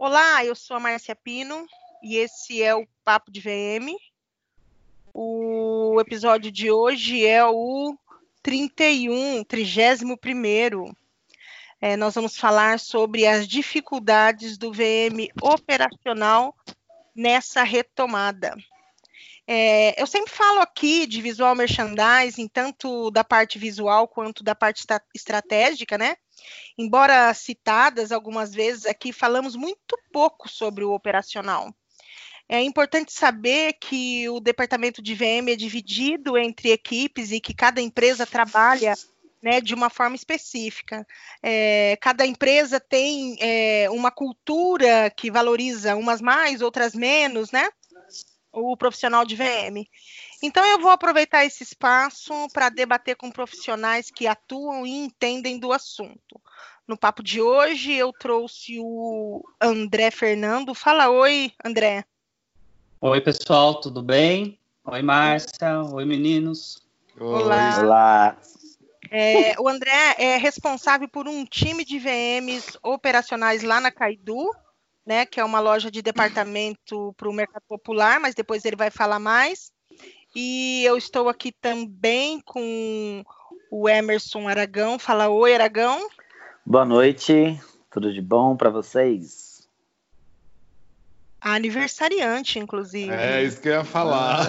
Olá, eu sou a Márcia Pino e esse é o Papo de VM. O episódio de hoje é o 31, 31. É, nós vamos falar sobre as dificuldades do VM operacional nessa retomada. É, eu sempre falo aqui de visual merchandising, tanto da parte visual quanto da parte estratégica, né? Embora citadas algumas vezes aqui, falamos muito pouco sobre o operacional. É importante saber que o departamento de VM é dividido entre equipes e que cada empresa trabalha né, de uma forma específica. É, cada empresa tem é, uma cultura que valoriza umas mais, outras menos, né? o profissional de VM. Então, eu vou aproveitar esse espaço para debater com profissionais que atuam e entendem do assunto. No papo de hoje, eu trouxe o André Fernando. Fala oi, André. Oi, pessoal, tudo bem? Oi, Márcia. Oi, meninos. Olá. Olá. É, o André é responsável por um time de VMs operacionais lá na Caidu, né, que é uma loja de departamento para o mercado popular, mas depois ele vai falar mais. E eu estou aqui também com o Emerson Aragão. Fala oi, Aragão. Boa noite, tudo de bom para vocês? Aniversariante, inclusive. É, isso que eu ia falar.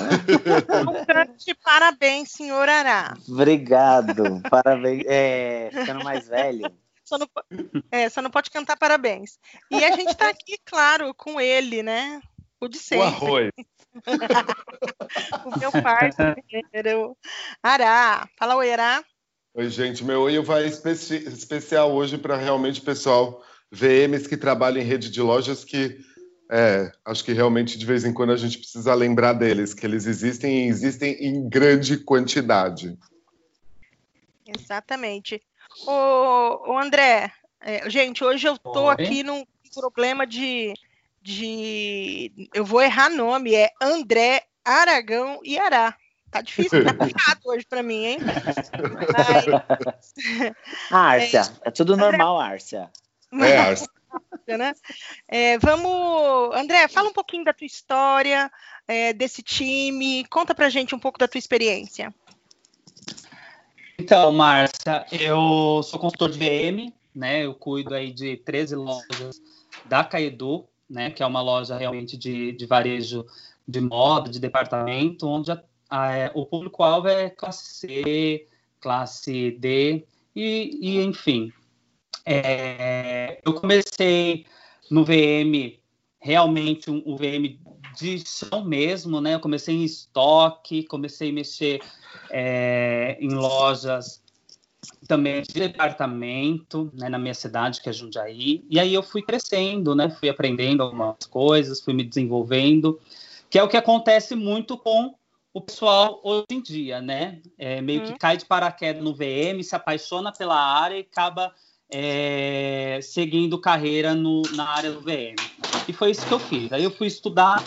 Um grande parabéns, senhor Ará. Obrigado, parabéns. É, ficando mais velho. Só não, é, só não pode cantar parabéns. E a gente está aqui, claro, com ele, né? O de sempre. O arroz. o meu parceiro. Ará. Fala oi, Ará. Oi, gente. Meu oi vai especi especial hoje para realmente pessoal VMs que trabalham em rede de lojas que é, acho que realmente de vez em quando a gente precisa lembrar deles, que eles existem e existem em grande quantidade. Exatamente. Ô, ô André, é, gente, hoje eu tô Oi. aqui num problema de, de. Eu vou errar nome, é André Aragão e Ará. Tá difícil, tá complicado hoje para mim, hein? Mas... Árcia, é, é tudo normal, Árcia. É, Árcia. Né? É, vamos, André, fala um pouquinho da tua história, é, desse time, conta pra gente um pouco da tua experiência. Então, Márcia, eu sou consultor de VM, né? Eu cuido aí de 13 lojas da Caedu, né? Que é uma loja realmente de, de varejo de moda, de departamento, onde a, a, é, o público-alvo é classe C, classe D e, e enfim. É, eu comecei no VM realmente um, um VM de chão mesmo, né? Eu comecei em estoque, comecei a mexer é, em lojas também de departamento, né, na minha cidade, que é Jundiaí. E aí eu fui crescendo, né? Fui aprendendo algumas coisas, fui me desenvolvendo, que é o que acontece muito com o pessoal hoje em dia, né? É, meio que uhum. cai de paraquedas no VM, se apaixona pela área e acaba é, seguindo carreira no, na área do VM. E foi isso que eu fiz. Aí eu fui estudar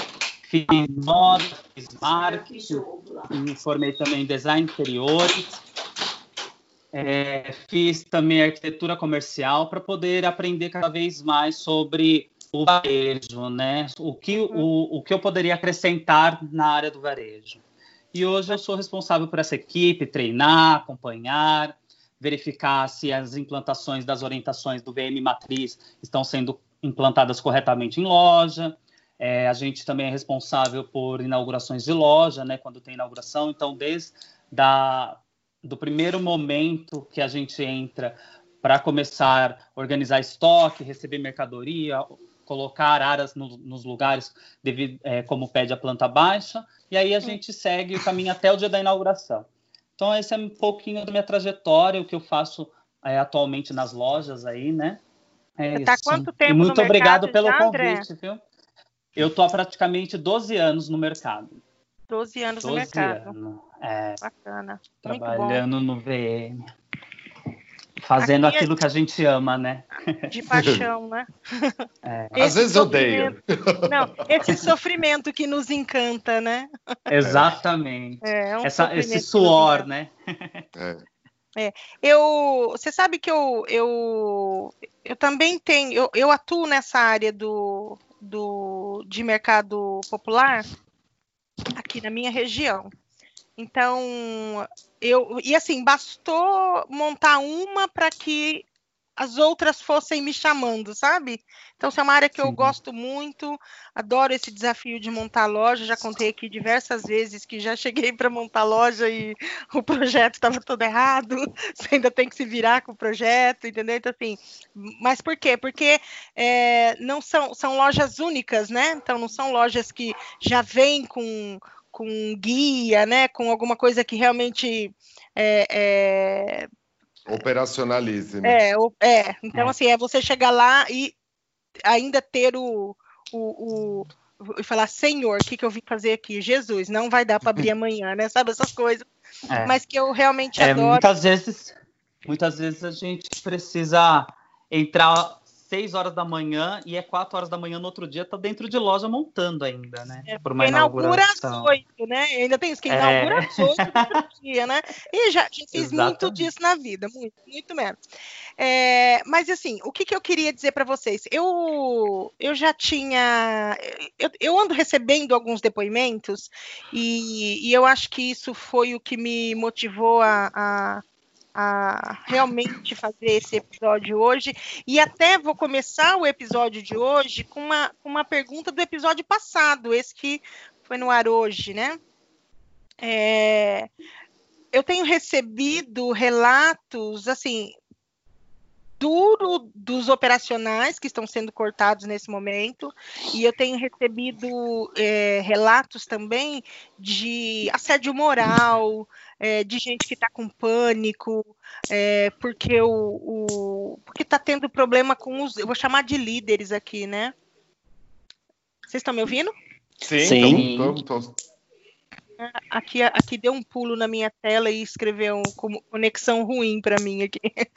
fiz moda, fiz marketing, me formei também em design interiores, é, fiz também arquitetura comercial para poder aprender cada vez mais sobre o varejo, né? O que, o, o que eu poderia acrescentar na área do varejo. E hoje eu sou responsável por essa equipe, treinar, acompanhar, verificar se as implantações das orientações do VM Matriz estão sendo implantadas corretamente em loja, é, a gente também é responsável por inaugurações de loja, né, quando tem inauguração. Então, desde da, do primeiro momento que a gente entra para começar a organizar estoque, receber mercadoria, colocar áreas no, nos lugares devido, é, como pede a planta baixa, e aí a gente segue o caminho até o dia da inauguração. Então, esse é um pouquinho da minha trajetória, o que eu faço é, atualmente nas lojas aí, né? É tá quanto tempo e muito obrigado pelo já, convite, viu? Eu tô há praticamente 12 anos no mercado. 12 anos 12 no mercado. Anos. É, Bacana. Trabalhando no VM. Fazendo Aqui aquilo é... que a gente ama, né? De paixão, né? É. Às vezes odeio. Não, esse sofrimento que nos encanta, né? Exatamente. É, é um Essa, esse suor, né? É. É, eu, você sabe que eu, eu, eu também tenho, eu, eu atuo nessa área do, do, de mercado popular aqui na minha região. Então, eu, e assim, bastou montar uma para que as outras fossem me chamando, sabe? Então, isso é uma área que Sim. eu gosto muito, adoro esse desafio de montar loja. Já contei aqui diversas vezes que já cheguei para montar loja e o projeto estava todo errado, você ainda tem que se virar com o projeto, entendeu? Então, assim, mas por quê? Porque é, não são, são lojas únicas, né? Então, não são lojas que já vêm com, com guia, né? Com alguma coisa que realmente. É, é, Operacionalize. Né? É, é, então assim, é você chegar lá e ainda ter o, o, o e falar, Senhor, o que, que eu vim fazer aqui? Jesus, não vai dar para abrir amanhã, né? Sabe essas coisas. É. Mas que eu realmente é, adoro. Muitas vezes, muitas vezes a gente precisa entrar 6 horas da manhã e é 4 horas da manhã no outro dia, tá dentro de loja montando ainda, né? É, Por uma inaugura às 8, né? Eu ainda tem isso, que é. inaugura às 8 no dia, né? E já, já fiz Exatamente. muito disso na vida, muito, muito mesmo. É, mas assim, o que, que eu queria dizer para vocês? Eu, eu já tinha. Eu, eu, ando recebendo alguns depoimentos e, e, eu acho que isso foi o que me motivou a, a a realmente fazer esse episódio hoje. E até vou começar o episódio de hoje com uma, uma pergunta do episódio passado, esse que foi no ar hoje, né? É, eu tenho recebido relatos, assim, duro dos operacionais que estão sendo cortados nesse momento, e eu tenho recebido é, relatos também de assédio moral, é, de gente que está com pânico, é, porque o, o porque está tendo problema com os, eu vou chamar de líderes aqui, né? Vocês estão me ouvindo? Sim. Sim. Tô, tô, tô. Aqui, aqui deu um pulo na minha tela e escreveu como conexão ruim para mim aqui.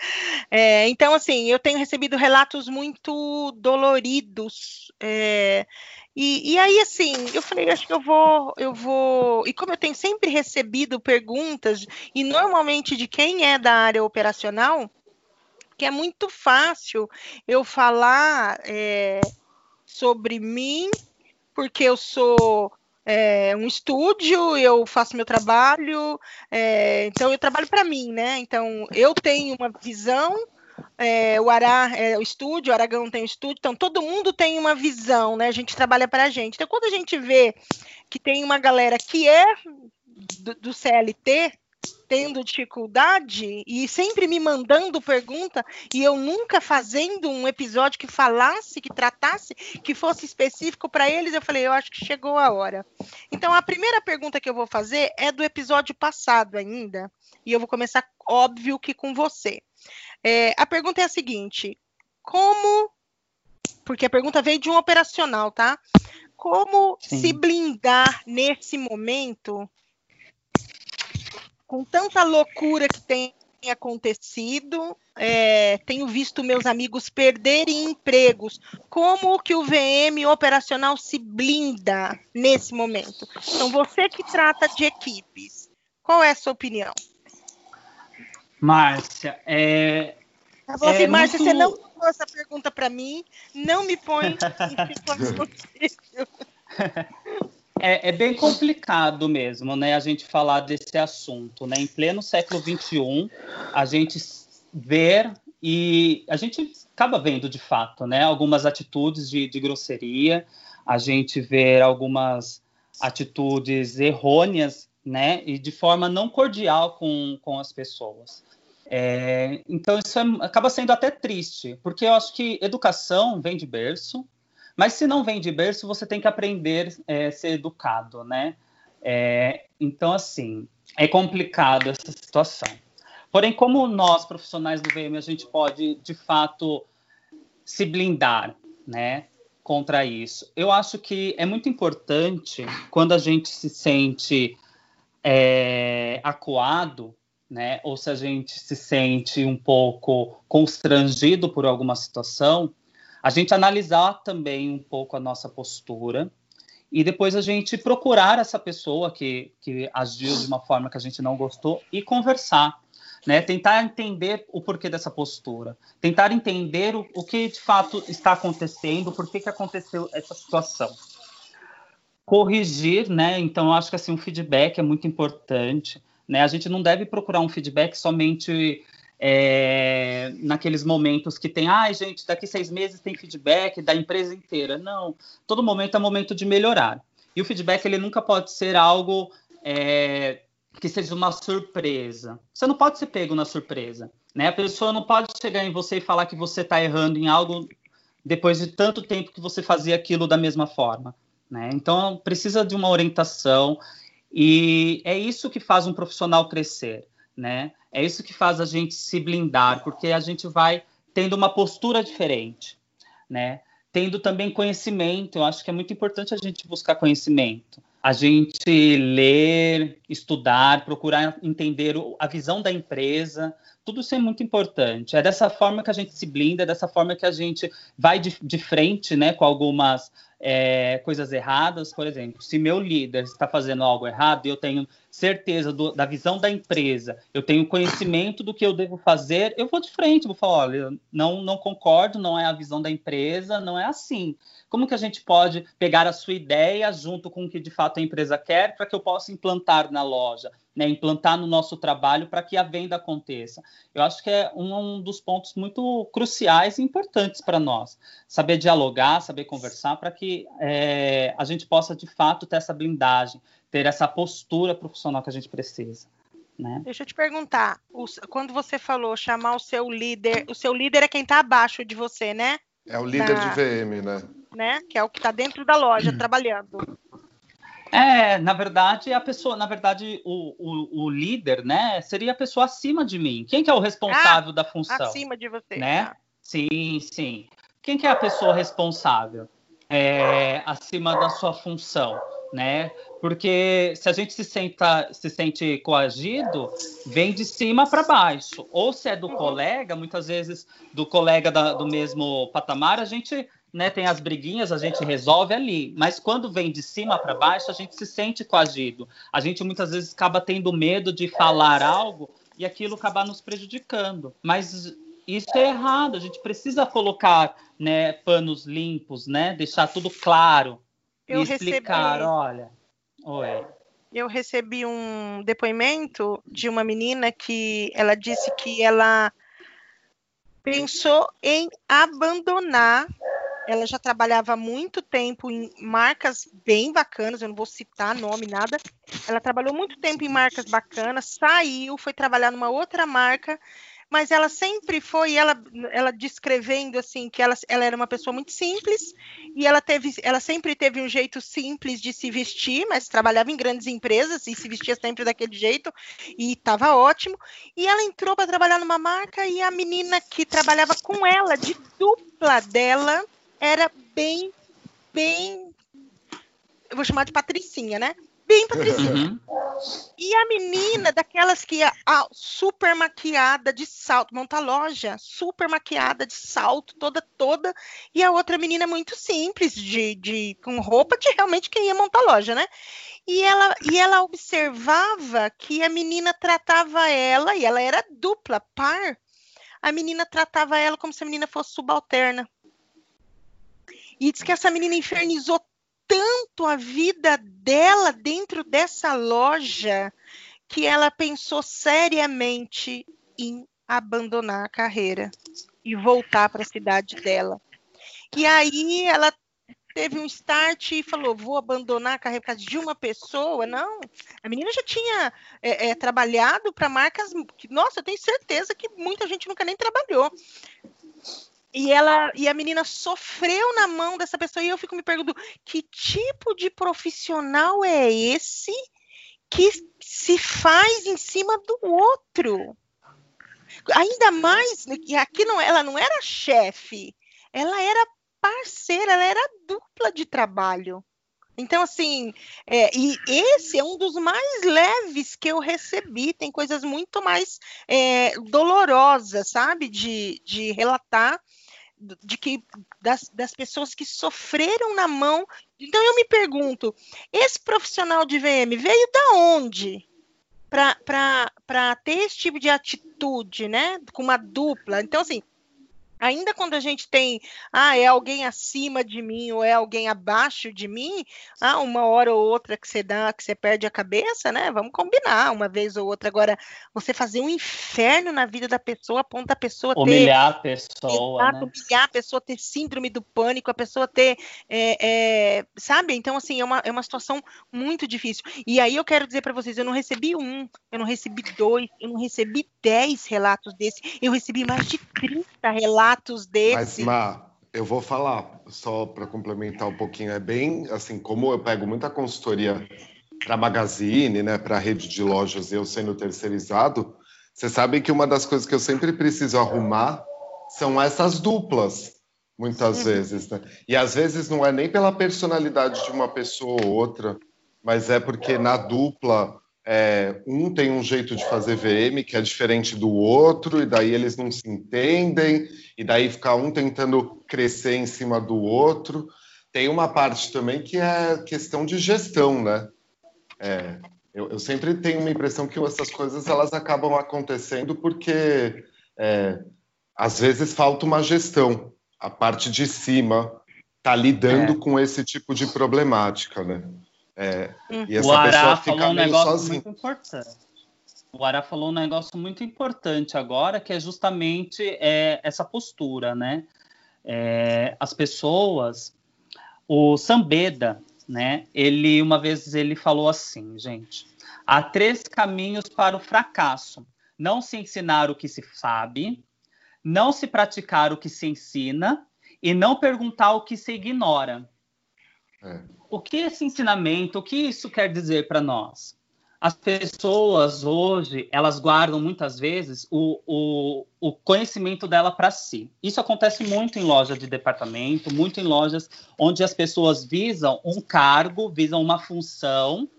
É, então, assim, eu tenho recebido relatos muito doloridos. É, e, e, aí, assim, eu falei, acho que eu vou, eu vou. E como eu tenho sempre recebido perguntas, e normalmente de quem é da área operacional, que é muito fácil eu falar é, sobre mim, porque eu sou é, um estúdio, eu faço meu trabalho, é, então eu trabalho para mim, né? Então eu tenho uma visão, é, o Ará é o estúdio, o Aragão tem o estúdio, então todo mundo tem uma visão, né? A gente trabalha para a gente. Então quando a gente vê que tem uma galera que é do, do CLT, tendo dificuldade e sempre me mandando pergunta e eu nunca fazendo um episódio que falasse, que tratasse, que fosse específico para eles, eu falei, eu acho que chegou a hora. Então a primeira pergunta que eu vou fazer é do episódio passado ainda, e eu vou começar óbvio que com você. É, a pergunta é a seguinte: como porque a pergunta veio de um operacional, tá? Como Sim. se blindar nesse momento com tanta loucura que tem acontecido, é, tenho visto meus amigos perderem empregos. Como que o VM operacional se blinda nesse momento? Então, você que trata de equipes, qual é a sua opinião? Márcia, é. Tá é Márcia, muito... você não mandou essa pergunta para mim, não me põe em situação difícil. É, é, bem complicado mesmo, né, a gente falar desse assunto, né? Em pleno século XXI, a gente ver e a gente acaba vendo de fato, né, algumas atitudes de, de grosseria, a gente vê algumas atitudes errôneas, né, e de forma não cordial com, com as pessoas. É, então isso é, acaba sendo até triste, porque eu acho que educação vem de berço, mas se não vem de berço, você tem que aprender a é, ser educado, né? É, então, assim, é complicado essa situação. Porém, como nós, profissionais do VM, a gente pode, de fato, se blindar, né? Contra isso. Eu acho que é muito importante, quando a gente se sente é, acuado, né? Ou se a gente se sente um pouco constrangido por alguma situação, a gente analisar também um pouco a nossa postura e depois a gente procurar essa pessoa que, que agiu de uma forma que a gente não gostou e conversar. né? Tentar entender o porquê dessa postura, tentar entender o, o que de fato está acontecendo, por que, que aconteceu essa situação. Corrigir, né? Então, acho que assim, um feedback é muito importante. Né? A gente não deve procurar um feedback somente é, naqueles momentos que tem, ai, ah, gente, daqui seis meses tem feedback da empresa inteira. Não, todo momento é momento de melhorar. E o feedback ele nunca pode ser algo é, que seja uma surpresa. Você não pode ser pego na surpresa. Né? A pessoa não pode chegar em você e falar que você está errando em algo depois de tanto tempo que você fazia aquilo da mesma forma. Né? Então, precisa de uma orientação e é isso que faz um profissional crescer. Né? É isso que faz a gente se blindar, porque a gente vai tendo uma postura diferente. Né? Tendo também conhecimento, eu acho que é muito importante a gente buscar conhecimento a gente ler, estudar, procurar entender a visão da empresa, tudo isso é muito importante. É dessa forma que a gente se blinda, é dessa forma que a gente vai de, de frente né, com algumas é, coisas erradas. Por exemplo, se meu líder está fazendo algo errado eu tenho certeza do, da visão da empresa, eu tenho conhecimento do que eu devo fazer, eu vou de frente, vou falar, olha, não, não concordo, não é a visão da empresa, não é assim. Como que a gente pode pegar a sua ideia junto com o que de fato a empresa quer para que eu possa implantar na loja, né, implantar no nosso trabalho para que a venda aconteça? Eu acho que é um, um dos pontos muito cruciais e importantes para nós. Saber dialogar, saber conversar para que é, a gente possa de fato ter essa blindagem, ter essa postura profissional que a gente precisa. Né? Deixa eu te perguntar, quando você falou chamar o seu líder, o seu líder é quem está abaixo de você, né? É o líder da... de VM, né? né? Que é o que está dentro da loja trabalhando. É, na verdade, a pessoa, na verdade, o, o, o, líder, né, seria a pessoa acima de mim. Quem que é o responsável ah, da função? Acima de você. Né? Ah. Sim, sim. Quem que é a pessoa responsável? É, acima da sua função, né? Porque se a gente se, senta, se sente coagido, vem de cima para baixo. Ou se é do uhum. colega, muitas vezes do colega da, do mesmo patamar, a gente né, tem as briguinhas, a gente resolve ali. Mas quando vem de cima para baixo, a gente se sente coagido. A gente muitas vezes acaba tendo medo de falar algo e aquilo acabar nos prejudicando. Mas isso é errado. A gente precisa colocar né, panos limpos, né, deixar tudo claro Eu e explicar. Recebi... Olha, oi. Eu recebi um depoimento de uma menina que ela disse que ela pensou em abandonar ela já trabalhava há muito tempo em marcas bem bacanas, eu não vou citar nome, nada. Ela trabalhou muito tempo em marcas bacanas, saiu, foi trabalhar numa outra marca, mas ela sempre foi, ela, ela descrevendo assim, que ela, ela era uma pessoa muito simples, e ela teve, ela sempre teve um jeito simples de se vestir, mas trabalhava em grandes empresas e se vestia sempre daquele jeito, e estava ótimo. E ela entrou para trabalhar numa marca, e a menina que trabalhava com ela, de dupla dela, era bem, bem. Eu vou chamar de Patricinha, né? Bem Patricinha. Uhum. E a menina, daquelas que a, super maquiada de salto, monta loja, super maquiada de salto, toda, toda. E a outra menina muito simples, de, de com roupa de realmente quem ia montar loja, né? E ela, e ela observava que a menina tratava ela, e ela era dupla, par. A menina tratava ela como se a menina fosse subalterna. E diz que essa menina infernizou tanto a vida dela dentro dessa loja que ela pensou seriamente em abandonar a carreira e voltar para a cidade dela. E aí ela teve um start e falou: vou abandonar a carreira por causa de uma pessoa. Não, a menina já tinha é, é, trabalhado para marcas que, nossa, eu tenho certeza que muita gente nunca nem trabalhou. E ela e a menina sofreu na mão dessa pessoa e eu fico me perguntando que tipo de profissional é esse que se faz em cima do outro? Ainda mais que aqui não, ela não era chefe, ela era parceira, ela era dupla de trabalho. Então, assim, é, e esse é um dos mais leves que eu recebi. Tem coisas muito mais é, dolorosas, sabe, de, de relatar de que das, das pessoas que sofreram na mão. Então eu me pergunto, esse profissional de VM veio da onde para ter esse tipo de atitude, né? Com uma dupla. Então, assim, ainda quando a gente tem, ah, é alguém acima de mim ou é alguém abaixo de mim, ah, uma hora ou outra que você dá, que você perde a cabeça, né? Vamos combinar uma vez ou outra. Agora, você fazer um inferno na vida da pessoa, a ponto da pessoa humilhar ter, a pessoa, exato, né? humilhar a pessoa ter síndrome do pânico, a pessoa ter, é, é, sabe? Então, assim, é uma, é uma situação muito difícil. E aí eu quero dizer para vocês, eu não recebi um, eu não recebi dois, eu não recebi dez relatos desse, eu recebi mais de 30 relatos relatos desse. Mas, Má, eu vou falar, só para complementar um pouquinho, é bem assim, como eu pego muita consultoria para magazine, né, para rede de lojas, eu sendo terceirizado, você sabe que uma das coisas que eu sempre preciso arrumar são essas duplas, muitas uhum. vezes, né? E às vezes não é nem pela personalidade de uma pessoa ou outra, mas é porque na dupla é, um tem um jeito de fazer VM que é diferente do outro, e daí eles não se entendem, e daí fica um tentando crescer em cima do outro. Tem uma parte também que é questão de gestão, né? É, eu, eu, sempre tenho uma impressão que essas coisas elas acabam acontecendo porque é, às vezes falta uma gestão. A parte de cima está lidando é. com esse tipo de problemática, né? É, uhum. e essa o Ará falou um negócio muito importante. O Ará falou um negócio muito importante agora, que é justamente é, essa postura, né? É, as pessoas, o Sambeda, né? Ele uma vez ele falou assim, gente: há três caminhos para o fracasso: não se ensinar o que se sabe, não se praticar o que se ensina e não perguntar o que se ignora. É o que esse ensinamento, o que isso quer dizer para nós? As pessoas hoje, elas guardam muitas vezes o, o, o conhecimento dela para si. Isso acontece muito em lojas de departamento, muito em lojas onde as pessoas visam um cargo, visam uma função,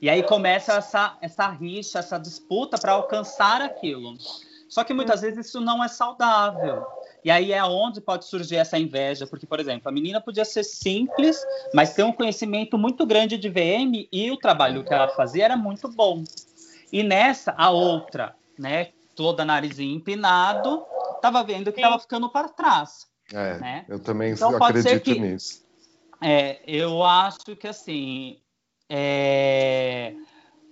e aí começa essa, essa rixa, essa disputa para alcançar aquilo. Só que muitas vezes isso não é saudável. E aí é onde pode surgir essa inveja, porque, por exemplo, a menina podia ser simples, mas ter um conhecimento muito grande de VM e o trabalho que ela fazia era muito bom. E nessa, a outra, né, toda narizinho empinado, estava vendo que estava ficando para trás. É, né? eu também então, acredito que, nisso. É, eu acho que assim, é,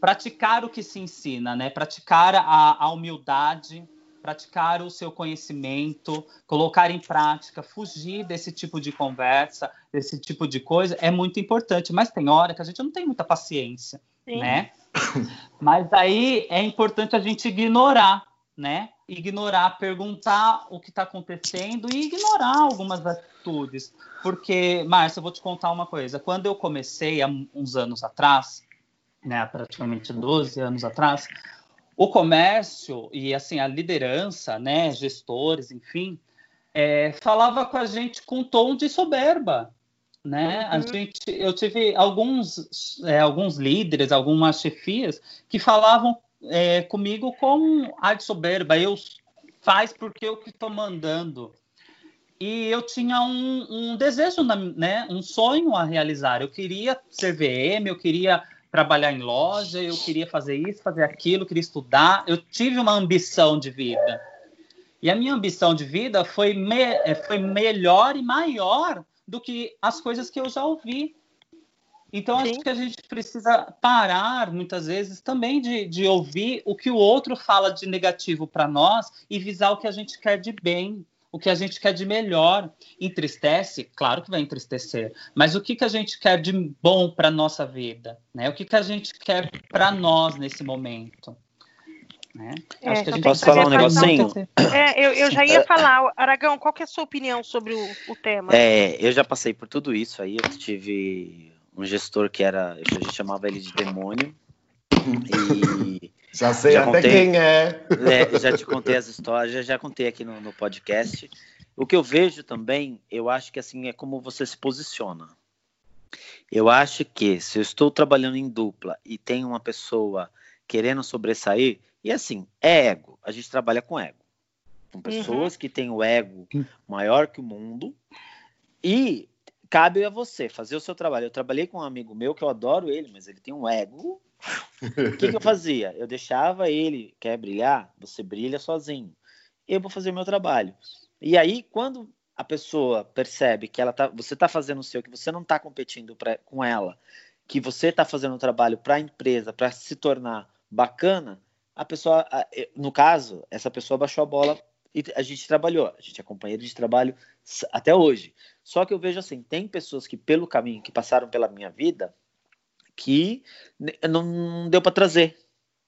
praticar o que se ensina, né? Praticar a, a humildade, praticar o seu conhecimento, colocar em prática, fugir desse tipo de conversa, desse tipo de coisa, é muito importante. Mas tem hora que a gente não tem muita paciência, Sim. né? Mas aí é importante a gente ignorar, né? Ignorar, perguntar o que está acontecendo e ignorar algumas atitudes. Porque, Márcia, eu vou te contar uma coisa. Quando eu comecei há uns anos atrás, né, praticamente 12 anos atrás, o comércio e assim a liderança, né, gestores, enfim, é, falava com a gente com um tom de soberba, né? Uhum. A gente, eu tive alguns, é, alguns líderes, algumas chefias que falavam é, comigo com ar de soberba. Eu faz porque eu que estou mandando. E eu tinha um, um desejo, né, um sonho a realizar. Eu queria ser VM, eu queria trabalhar em loja, eu queria fazer isso, fazer aquilo, queria estudar. Eu tive uma ambição de vida. E a minha ambição de vida foi, me, é, foi melhor e maior do que as coisas que eu já ouvi. Então, Sim. acho que a gente precisa parar, muitas vezes, também de, de ouvir o que o outro fala de negativo para nós e visar o que a gente quer de bem o que a gente quer de melhor. Entristece? Claro que vai entristecer. Mas o que, que a gente quer de bom para a nossa vida? Né? O que, que a gente quer para nós nesse momento? Né? É, Acho que a gente posso falar um negocinho? É, eu, eu, já ia falar. Aragão, qual que é a sua opinião sobre o, o tema? É, eu já passei por tudo isso aí. Eu tive um gestor que era, a gente chamava ele de demônio. E já sei já até contei, quem é. é. Já te contei as histórias, já, contei aqui no, no podcast. O que eu vejo também, eu acho que assim é como você se posiciona. Eu acho que se eu estou trabalhando em dupla e tem uma pessoa querendo sobressair, e assim, é ego. A gente trabalha com ego. Com pessoas uhum. que têm o ego maior que o mundo. E cabe a você fazer o seu trabalho. Eu trabalhei com um amigo meu que eu adoro ele, mas ele tem um ego O que, que eu fazia? Eu deixava ele, quer brilhar? Você brilha sozinho. Eu vou fazer o meu trabalho. E aí, quando a pessoa percebe que ela tá, você está fazendo o seu, que você não está competindo pra, com ela, que você está fazendo um trabalho para a empresa, para se tornar bacana, a pessoa, no caso, essa pessoa baixou a bola e a gente trabalhou, a gente é companheiro de trabalho até hoje. Só que eu vejo assim, tem pessoas que pelo caminho que passaram pela minha vida que não deu para trazer,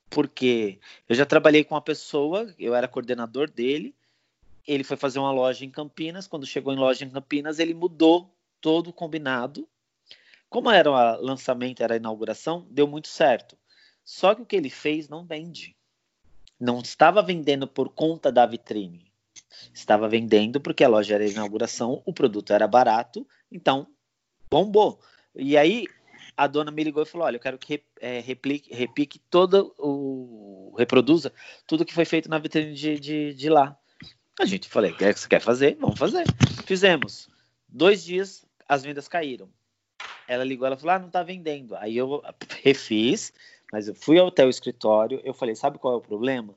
porque eu já trabalhei com uma pessoa, eu era coordenador dele, ele foi fazer uma loja em Campinas, quando chegou em loja em Campinas, ele mudou todo o combinado. Como era o lançamento, era a inauguração, deu muito certo. Só que o que ele fez não vende. Não estava vendendo por conta da vitrine. Estava vendendo porque a loja era inauguração, o produto era barato, então bombou. E aí a dona me ligou e falou: Olha, eu quero que é, replique, repique todo o. reproduza tudo que foi feito na vitrine de, de, de lá. A gente falei: Quer que você quer fazer? Vamos fazer. Fizemos. Dois dias, as vendas caíram. Ela ligou, ela falou: Ah, não está vendendo. Aí eu refiz, mas eu fui até o escritório, eu falei: Sabe qual é o problema?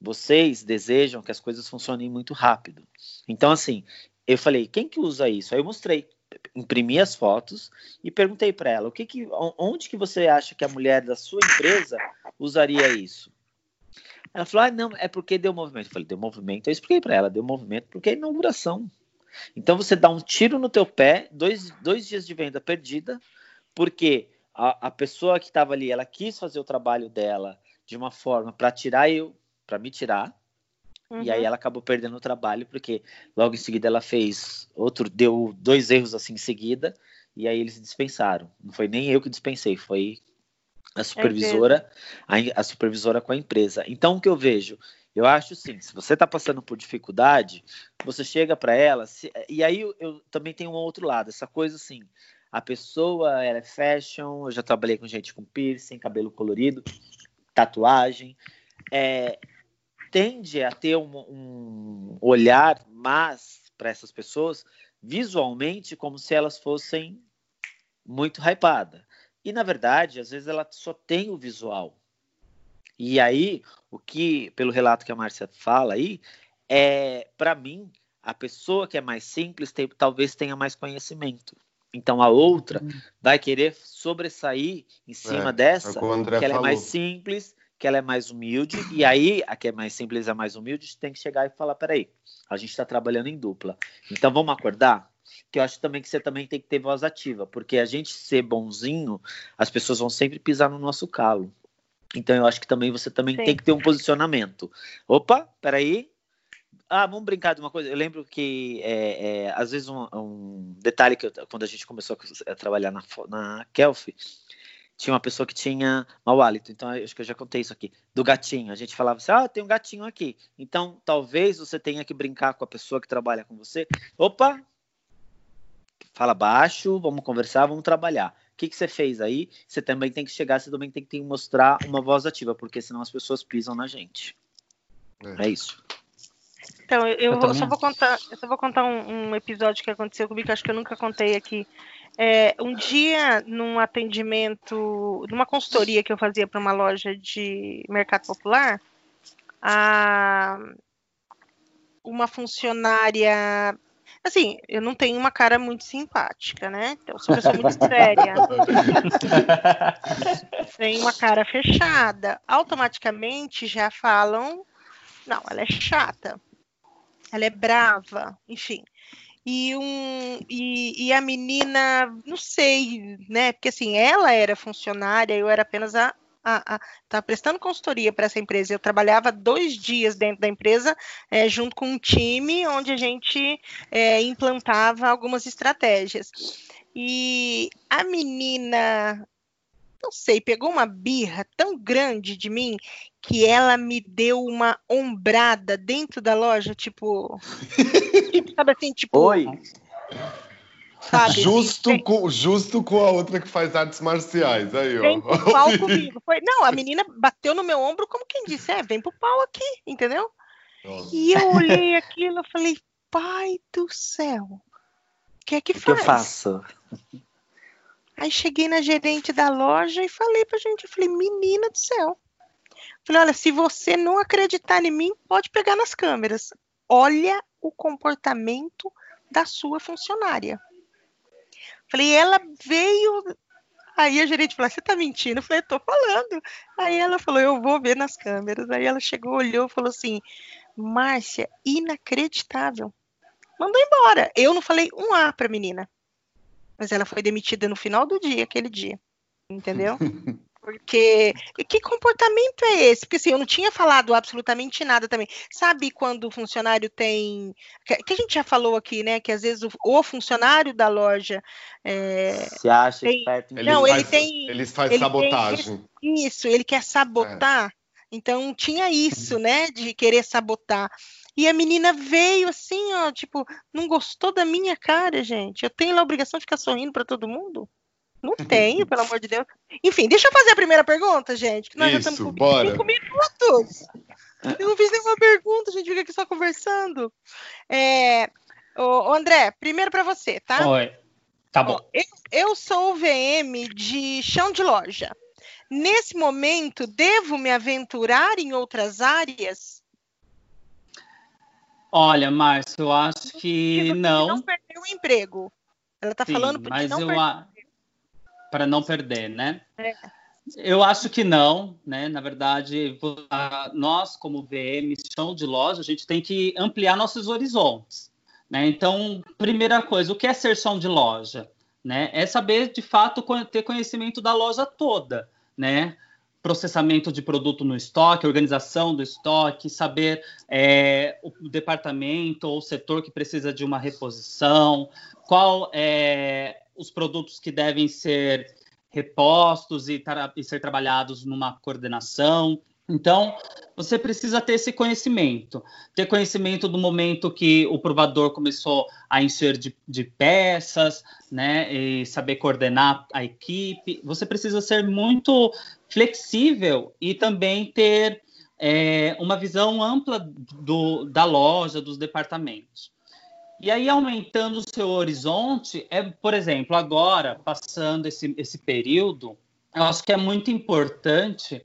Vocês desejam que as coisas funcionem muito rápido. Então, assim, eu falei: Quem que usa isso? Aí eu mostrei imprimi as fotos e perguntei para ela o que, que onde que você acha que a mulher da sua empresa usaria isso? Ela falou ah não é porque deu movimento. Eu falei deu movimento? Eu expliquei para ela deu movimento porque é inauguração. Então você dá um tiro no teu pé dois, dois dias de venda perdida porque a, a pessoa que estava ali ela quis fazer o trabalho dela de uma forma para tirar eu para me tirar Uhum. E aí uhum. ela acabou perdendo o trabalho, porque logo em seguida ela fez outro, deu dois erros assim em seguida, e aí eles dispensaram. Não foi nem eu que dispensei, foi a supervisora, a, a, supervisora com a empresa. Então o que eu vejo? Eu acho sim, se você está passando por dificuldade, você chega para ela, se, e aí eu, eu, também tenho um outro lado, essa coisa assim, a pessoa ela é fashion, eu já trabalhei com gente com piercing, cabelo colorido, tatuagem, é, tende a ter um, um olhar mais para essas pessoas visualmente como se elas fossem muito hypadas. E na verdade, às vezes ela só tem o visual. E aí, o que, pelo relato que a Márcia fala aí, é, para mim, a pessoa que é mais simples tem, talvez tenha mais conhecimento. Então a outra uhum. vai querer sobressair em cima é, dessa, é que ela falou. é mais simples que ela é mais humilde, e aí a que é mais simples, é mais humilde, tem que chegar e falar: peraí, a gente está trabalhando em dupla. Então vamos acordar? Que eu acho também que você também tem que ter voz ativa, porque a gente ser bonzinho, as pessoas vão sempre pisar no nosso calo. Então eu acho que também você também Sim. tem que ter um posicionamento. Opa, peraí. Ah, vamos brincar de uma coisa. Eu lembro que é, é, às vezes um, um detalhe que eu, quando a gente começou a trabalhar na, na Kelf, tinha uma pessoa que tinha mau hálito. Então, acho que eu já contei isso aqui. Do gatinho. A gente falava assim: ah, tem um gatinho aqui. Então, talvez você tenha que brincar com a pessoa que trabalha com você. Opa! Fala baixo, vamos conversar, vamos trabalhar. O que, que você fez aí? Você também tem que chegar, você também tem que mostrar uma voz ativa, porque senão as pessoas pisam na gente. É, é isso. Então, eu, eu só vou contar, eu só vou contar um, um, episódio que aconteceu comigo, que acho que eu nunca contei aqui. É, um dia, num atendimento, numa consultoria que eu fazia para uma loja de mercado popular, a, uma funcionária. Assim, eu não tenho uma cara muito simpática, né? Então, eu sou uma pessoa muito séria. Tem uma cara fechada. Automaticamente já falam: não, ela é chata, ela é brava, enfim e um e, e, a menina, não sei, né? Porque assim, ela era funcionária, eu era apenas a estava prestando consultoria para essa empresa. Eu trabalhava dois dias dentro da empresa, é, junto com um time, onde a gente é, implantava algumas estratégias. E a menina não sei, pegou uma birra tão grande de mim que ela me deu uma ombrada dentro da loja, tipo. tipo sabe assim, tipo. Oi. Sabe, justo, assim, com, justo com a outra que faz artes marciais. Aí, ó. Vem pro pau comigo. Foi, não, a menina bateu no meu ombro, como quem disse, é, vem pro pau aqui, entendeu? Nossa. E eu olhei aquilo e falei, pai do céu, o que é que o faz? que eu faço? Aí cheguei na gerente da loja e falei pra gente, eu falei, menina do céu. Falei, olha, se você não acreditar em mim, pode pegar nas câmeras. Olha o comportamento da sua funcionária. Falei, ela veio. Aí a gerente falou: Você tá mentindo? Eu falei: Tô falando. Aí ela falou: Eu vou ver nas câmeras. Aí ela chegou, olhou falou assim: Márcia, inacreditável. Mandou embora. Eu não falei um A pra menina. Mas ela foi demitida no final do dia, aquele dia. Entendeu? Porque que comportamento é esse? Porque assim, eu não tinha falado absolutamente nada também. Sabe quando o funcionário tem. Que a gente já falou aqui, né? Que às vezes o, o funcionário da loja. É, Se acha tem, esperto. Não, ele, tem. Eles fazem sabotagem. Tem, isso, ele quer sabotar. É. Então tinha isso, né? De querer sabotar. E a menina veio assim, ó, tipo, não gostou da minha cara, gente. Eu tenho a obrigação de ficar sorrindo para todo mundo? Não tenho, pelo amor de Deus. Enfim, deixa eu fazer a primeira pergunta, gente. Que nós Isso, já estamos com bora. cinco minutos. Eu não fiz nenhuma pergunta, a gente fica aqui só conversando. É, ô, André, primeiro para você, tá? Oi. Tá bom. eu, eu sou o VM de chão de loja. Nesse momento, devo me aventurar em outras áreas? Olha, Márcio, eu acho que não. Não perdeu o emprego. Ela está falando porque mas não eu, perdeu para não perder, né? É. Eu acho que não, né? Na verdade, nós como VM, chão de loja, a gente tem que ampliar nossos horizontes, né? Então, primeira coisa, o que é ser chão de loja, né? É saber de fato ter conhecimento da loja toda, né? Processamento de produto no estoque, organização do estoque, saber é, o departamento ou setor que precisa de uma reposição, qual é os produtos que devem ser repostos e, e ser trabalhados numa coordenação. Então, você precisa ter esse conhecimento, ter conhecimento do momento que o provador começou a encher de, de, peças, né, e saber coordenar a equipe. Você precisa ser muito flexível e também ter é, uma visão ampla do, da loja, dos departamentos. E aí, aumentando o seu horizonte, é, por exemplo, agora, passando esse, esse período, eu acho que é muito importante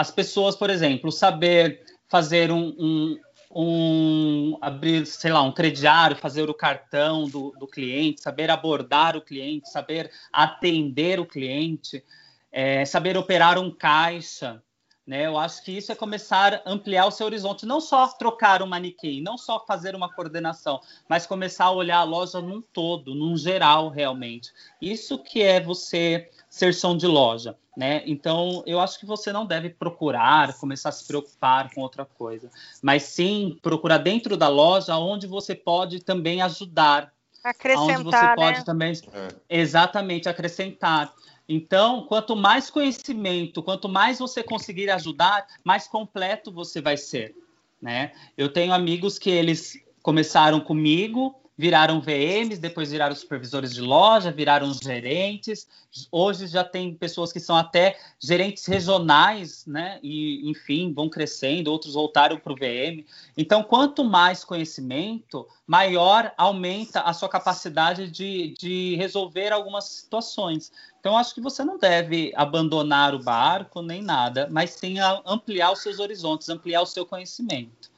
as pessoas, por exemplo, saber fazer um, um, um abrir, sei lá, um crediário, fazer o cartão do, do cliente, saber abordar o cliente, saber atender o cliente, é, saber operar um caixa, né? Eu acho que isso é começar a ampliar o seu horizonte, não só trocar um manequim, não só fazer uma coordenação, mas começar a olhar a loja num todo, num geral, realmente. Isso que é você ser som de loja, né? Então, eu acho que você não deve procurar, começar a se preocupar com outra coisa, mas sim procurar dentro da loja onde você pode também ajudar, acrescentar, onde você pode né? também é. exatamente acrescentar. Então, quanto mais conhecimento, quanto mais você conseguir ajudar, mais completo você vai ser, né? Eu tenho amigos que eles começaram comigo viraram VMs, depois viraram supervisores de loja, viraram gerentes. Hoje já tem pessoas que são até gerentes regionais, né? E, enfim, vão crescendo, outros voltaram para o VM. Então, quanto mais conhecimento, maior aumenta a sua capacidade de, de resolver algumas situações. Então, acho que você não deve abandonar o barco nem nada, mas sim ampliar os seus horizontes, ampliar o seu conhecimento.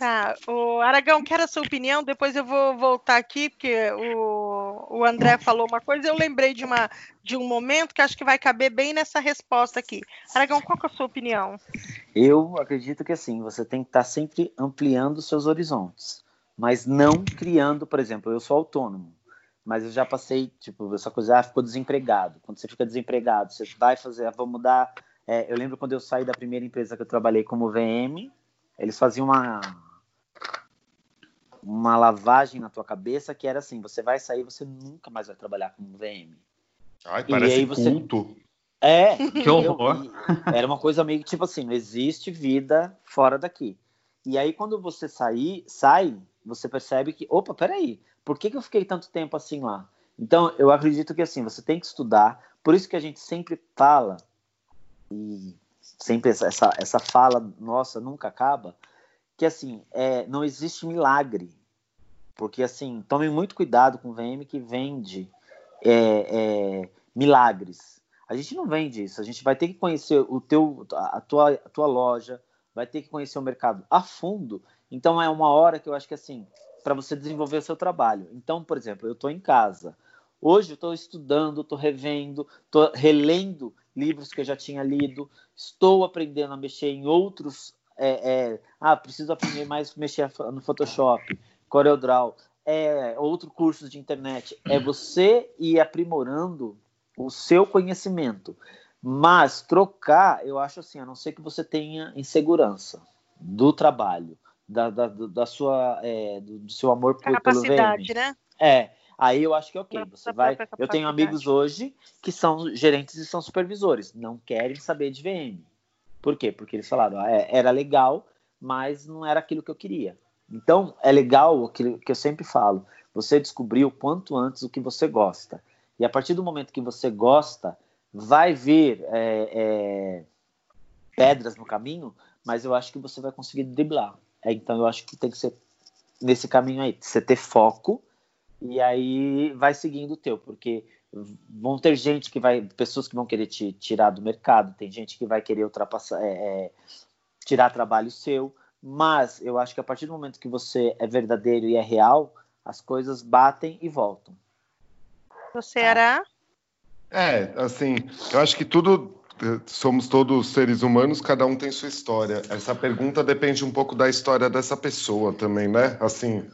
Tá, o Aragão, quero a sua opinião, depois eu vou voltar aqui, porque o, o André falou uma coisa, eu lembrei de, uma, de um momento que acho que vai caber bem nessa resposta aqui. Aragão, qual é a sua opinião? Eu acredito que assim, você tem que estar sempre ampliando seus horizontes, mas não criando, por exemplo, eu sou autônomo, mas eu já passei, tipo, essa coisa, ah, ficou desempregado. Quando você fica desempregado, você vai fazer, vou mudar. É, eu lembro quando eu saí da primeira empresa que eu trabalhei como VM, eles faziam uma uma lavagem na tua cabeça que era assim, você vai sair, você nunca mais vai trabalhar como VM. Ai, parece e aí você... culto. É, que horror. era uma coisa meio que tipo assim, não existe vida fora daqui. E aí quando você sair, sai, você percebe que, opa, peraí, por que, que eu fiquei tanto tempo assim lá? Então, eu acredito que assim, você tem que estudar, por isso que a gente sempre fala, e sempre essa, essa fala nossa nunca acaba, que assim, é, não existe milagre. Porque assim, tome muito cuidado com o VM que vende é, é, milagres. A gente não vende isso. A gente vai ter que conhecer o teu, a tua, a tua loja, vai ter que conhecer o mercado a fundo. Então é uma hora que eu acho que assim, para você desenvolver o seu trabalho. Então, por exemplo, eu estou em casa. Hoje eu estou estudando, estou revendo, estou relendo livros que eu já tinha lido, estou aprendendo a mexer em outros. É, é, ah, preciso aprender mais mexer no Photoshop, CorelDRAW, é, outro curso de internet. É você ir aprimorando o seu conhecimento. Mas trocar, eu acho assim, a não ser que você tenha insegurança do trabalho, da, da, da sua, é, do, do, seu amor por, pelo VM. né? É, aí eu acho que é ok. Você vai. Eu tenho amigos hoje que são gerentes e são supervisores, não querem saber de VM. Por quê? Porque eles falaram, ah, é, era legal, mas não era aquilo que eu queria. Então, é legal o que, que eu sempre falo, você descobrir o quanto antes o que você gosta. E a partir do momento que você gosta, vai vir é, é, pedras no caminho, mas eu acho que você vai conseguir driblar. É, então eu acho que tem que ser nesse caminho aí, você ter foco e aí vai seguindo o teu, porque vão ter gente que vai, pessoas que vão querer te tirar do mercado, tem gente que vai querer ultrapassar, é, é, tirar trabalho seu, mas eu acho que a partir do momento que você é verdadeiro e é real, as coisas batem e voltam. Você era? É, assim, eu acho que tudo somos todos seres humanos, cada um tem sua história. Essa pergunta depende um pouco da história dessa pessoa também, né? Assim,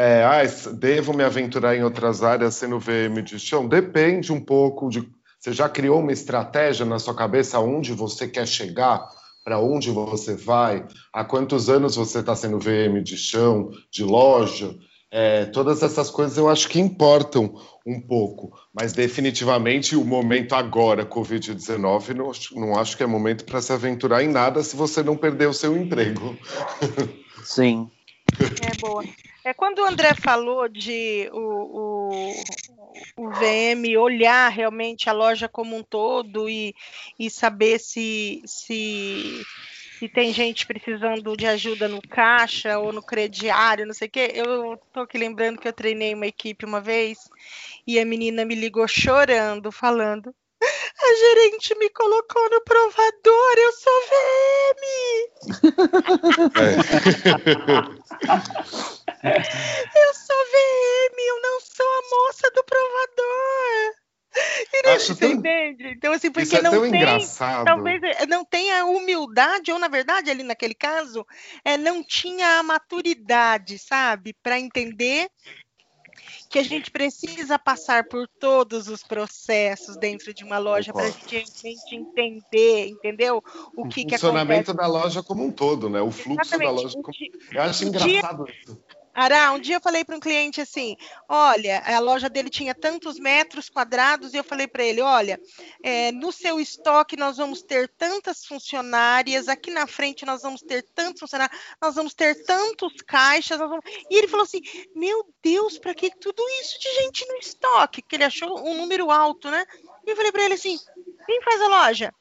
é, ah, devo me aventurar em outras áreas sendo VM de chão? Depende um pouco de. Você já criou uma estratégia na sua cabeça aonde você quer chegar? Para onde você vai? Há quantos anos você está sendo VM de chão, de loja? É, todas essas coisas eu acho que importam um pouco, mas definitivamente o momento agora, Covid-19, não, não acho que é momento para se aventurar em nada se você não perder o seu emprego. Sim. É boa. É quando o André falou de o, o, o VM olhar realmente a loja como um todo e, e saber se, se se tem gente precisando de ajuda no caixa ou no crediário, não sei o quê. Eu tô aqui lembrando que eu treinei uma equipe uma vez e a menina me ligou chorando, falando: a gerente me colocou no provador, eu sou VM! É. eu sou VM, eu não sou a moça do provador! Acho tão... entende? Então, assim, porque é não tem. Engraçado. Talvez é, não tenha humildade, ou na verdade, ali naquele caso, é, não tinha a maturidade, sabe? Para entender que a gente precisa passar por todos os processos dentro de uma loja para a gente entender, entendeu? O, que, que acontece. O funcionamento da loja como um todo, né? O fluxo Exatamente. da loja. Como... Eu acho engraçado dia... isso. Ará, um dia eu falei para um cliente assim: olha, a loja dele tinha tantos metros quadrados, e eu falei para ele: olha, é, no seu estoque nós vamos ter tantas funcionárias, aqui na frente nós vamos ter tantos funcionários, nós vamos ter tantos caixas. Vamos... E ele falou assim: meu Deus, para que tudo isso de gente no estoque? Que ele achou um número alto, né? E eu falei para ele assim: quem faz a loja?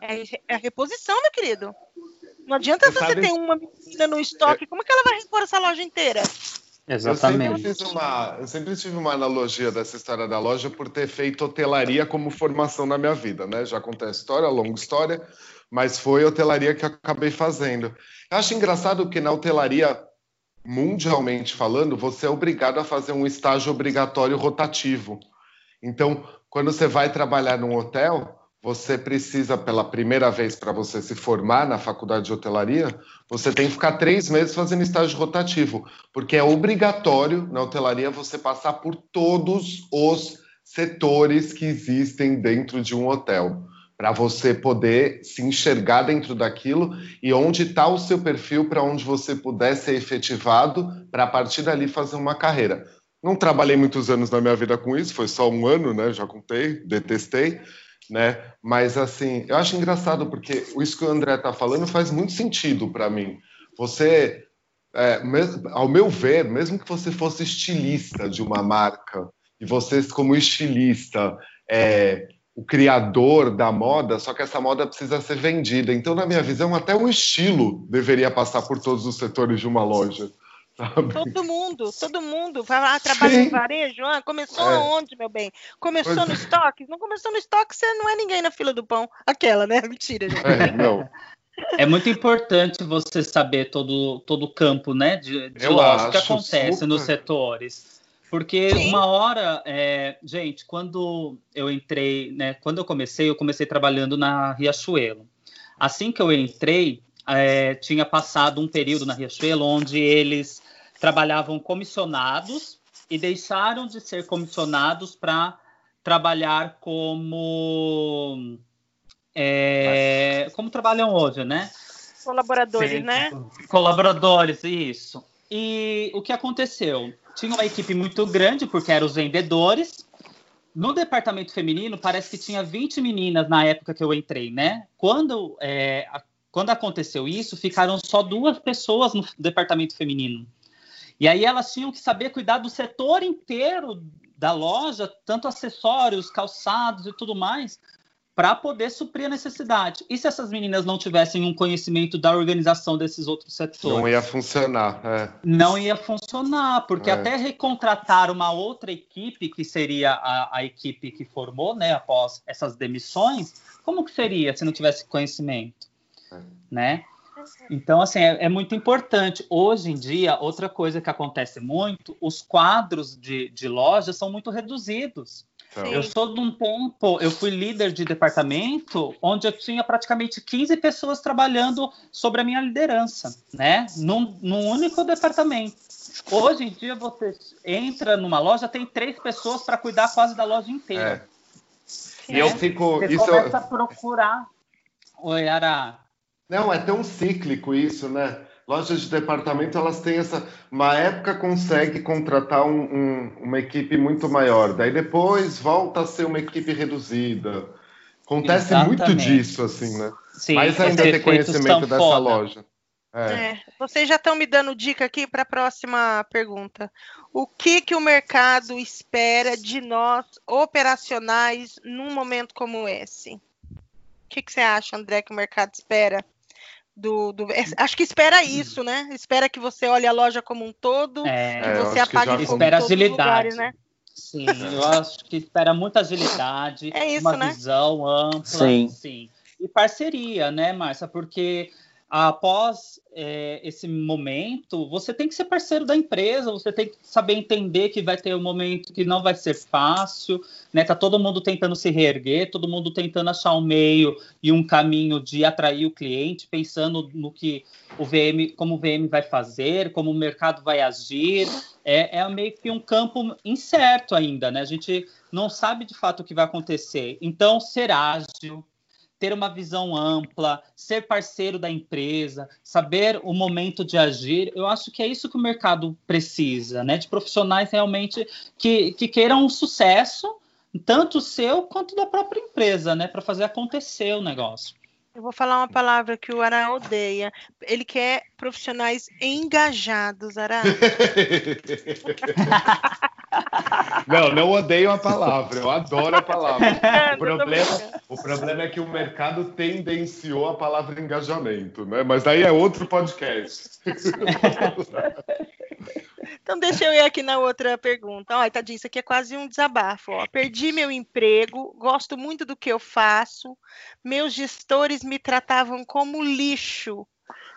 É. é, é a reposição, meu querido. Não adianta você, sabe... ter uma menina no estoque, como é que ela vai repor essa loja inteira? Exatamente. Eu sempre, uma, eu sempre tive uma analogia dessa história da loja por ter feito hotelaria como formação na minha vida, né? Já contei a história, a longa história, mas foi hotelaria que eu acabei fazendo. Eu acho engraçado que na hotelaria, mundialmente falando, você é obrigado a fazer um estágio obrigatório rotativo. Então, quando você vai trabalhar num hotel, você precisa, pela primeira vez para você se formar na faculdade de hotelaria, você tem que ficar três meses fazendo estágio rotativo, porque é obrigatório na hotelaria você passar por todos os setores que existem dentro de um hotel, para você poder se enxergar dentro daquilo e onde está o seu perfil para onde você puder ser efetivado para a partir dali fazer uma carreira. Não trabalhei muitos anos na minha vida com isso, foi só um ano, né? Já contei, detestei né? Mas assim, eu acho engraçado porque isso que o André está falando faz muito sentido para mim. Você, é, mesmo, ao meu ver, mesmo que você fosse estilista de uma marca e você como estilista é o criador da moda, só que essa moda precisa ser vendida. Então, na minha visão, até o estilo deveria passar por todos os setores de uma loja Sabe? Todo mundo, todo mundo. Vai lá, trabalha em varejo. Ah, começou é. aonde, meu bem? Começou pois no é. estoque? Não começou no estoque, você não é ninguém na fila do pão. Aquela, né? Mentira, gente. É, não. É muito importante você saber todo, todo o campo, né? De, de loja que acontece super. nos setores. Porque Sim. uma hora, é, gente, quando eu entrei, né? Quando eu comecei, eu comecei trabalhando na Riachuelo. Assim que eu entrei, é, tinha passado um período na Riachuelo onde eles trabalhavam comissionados e deixaram de ser comissionados para trabalhar como é, como trabalham hoje, né? Colaboradores, Sim, né? Colaboradores, isso. E o que aconteceu? Tinha uma equipe muito grande, porque eram os vendedores. No departamento feminino, parece que tinha 20 meninas na época que eu entrei, né? Quando, é, quando aconteceu isso, ficaram só duas pessoas no departamento feminino. E aí elas tinham que saber cuidar do setor inteiro da loja, tanto acessórios, calçados e tudo mais, para poder suprir a necessidade. E se essas meninas não tivessem um conhecimento da organização desses outros setores? Não ia funcionar. É. Não ia funcionar, porque é. até recontratar uma outra equipe, que seria a, a, equipe que formou, né, após essas demissões, como que seria se não tivesse conhecimento? É. Né? Então, assim, é, é, muito importante. Hoje em dia, outra coisa que acontece muito, os quadros de, de loja são muito reduzidos. Então. Eu sou de um tempo, eu fui líder de departamento onde eu tinha praticamente 15 pessoas trabalhando sobre a minha liderança, né? Num, num único departamento. Hoje em dia você entra numa loja, tem três pessoas para cuidar quase da loja inteira. É. E eu fico. Você isso começa a procurar. Oi, Ara. Não, é tão cíclico isso, né? lojas de departamento elas têm essa uma época consegue contratar um, um, uma equipe muito maior daí depois volta a ser uma equipe reduzida acontece Exatamente. muito disso assim né Sim, mas ainda ter conhecimento dessa foda. loja é. É, vocês já estão me dando dica aqui para a próxima pergunta. O que que o mercado espera de nós operacionais num momento como esse? O que, que você acha, André, que o mercado espera do, do, é, acho que espera isso, né? Espera que você olhe a loja como um todo, é, que você apague que espera agilidade. Lugares, né? Sim, eu acho que espera muita agilidade, é isso, uma né? visão ampla, sim. sim. E parceria, né, Márcia? Porque após é, esse momento, você tem que ser parceiro da empresa, você tem que saber entender que vai ter um momento que não vai ser fácil, né? Tá todo mundo tentando se reerguer, todo mundo tentando achar um meio e um caminho de atrair o cliente, pensando no que o VM, como o VM vai fazer, como o mercado vai agir. É, é meio que um campo incerto ainda, né? A gente não sabe de fato o que vai acontecer. Então, ser ágil, ter uma visão ampla, ser parceiro da empresa, saber o momento de agir. Eu acho que é isso que o mercado precisa, né? De profissionais realmente que, que queiram um sucesso, tanto seu quanto da própria empresa, né? Para fazer acontecer o negócio. Eu vou falar uma palavra que o Ara odeia. Ele quer profissionais engajados, Ara. Não, não odeio a palavra, eu adoro a palavra. O problema, o problema é que o mercado tendenciou a palavra engajamento, né? Mas daí é outro podcast. Então deixa eu ir aqui na outra pergunta. Olha, tadinho, isso aqui é quase um desabafo. Ó. Perdi meu emprego, gosto muito do que eu faço, meus gestores me tratavam como lixo.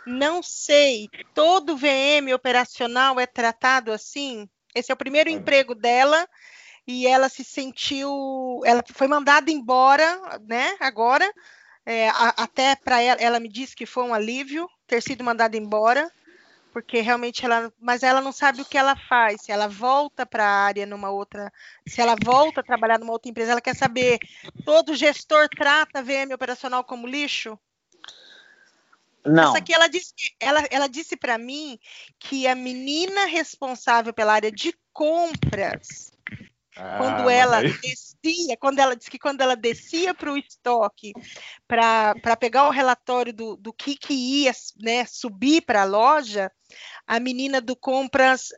Não sei, todo VM operacional é tratado assim? Esse é o primeiro é. emprego dela e ela se sentiu, ela foi mandada embora, né? Agora, é, a, até para ela, ela me disse que foi um alívio ter sido mandada embora, porque realmente ela, mas ela não sabe o que ela faz. Se ela volta para a área numa outra, se ela volta a trabalhar numa outra empresa, ela quer saber. Todo gestor trata a VM operacional como lixo? Não. Essa aqui ela disse, ela, ela disse para mim que a menina responsável pela área de compras, ah, quando ela descia, quando ela disse que quando ela descia para o estoque para pegar o relatório do, do que, que ia né, subir para a loja, a menina do compras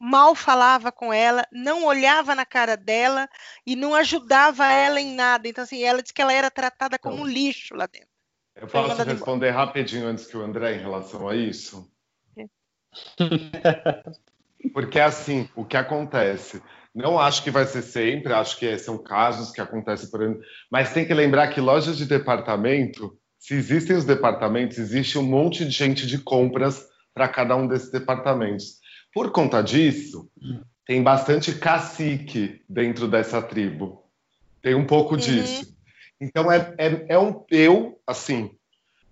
mal falava com ela, não olhava na cara dela e não ajudava ela em nada. Então, assim, ela disse que ela era tratada como então, um lixo lá dentro. Eu posso responder rapidinho antes que o André em relação a isso? Porque assim, o que acontece? Não acho que vai ser sempre, acho que são casos que acontecem por ano, mas tem que lembrar que lojas de departamento, se existem os departamentos, existe um monte de gente de compras para cada um desses departamentos. Por conta disso, tem bastante cacique dentro dessa tribo. Tem um pouco uhum. disso. Então é, é, é, um eu, assim.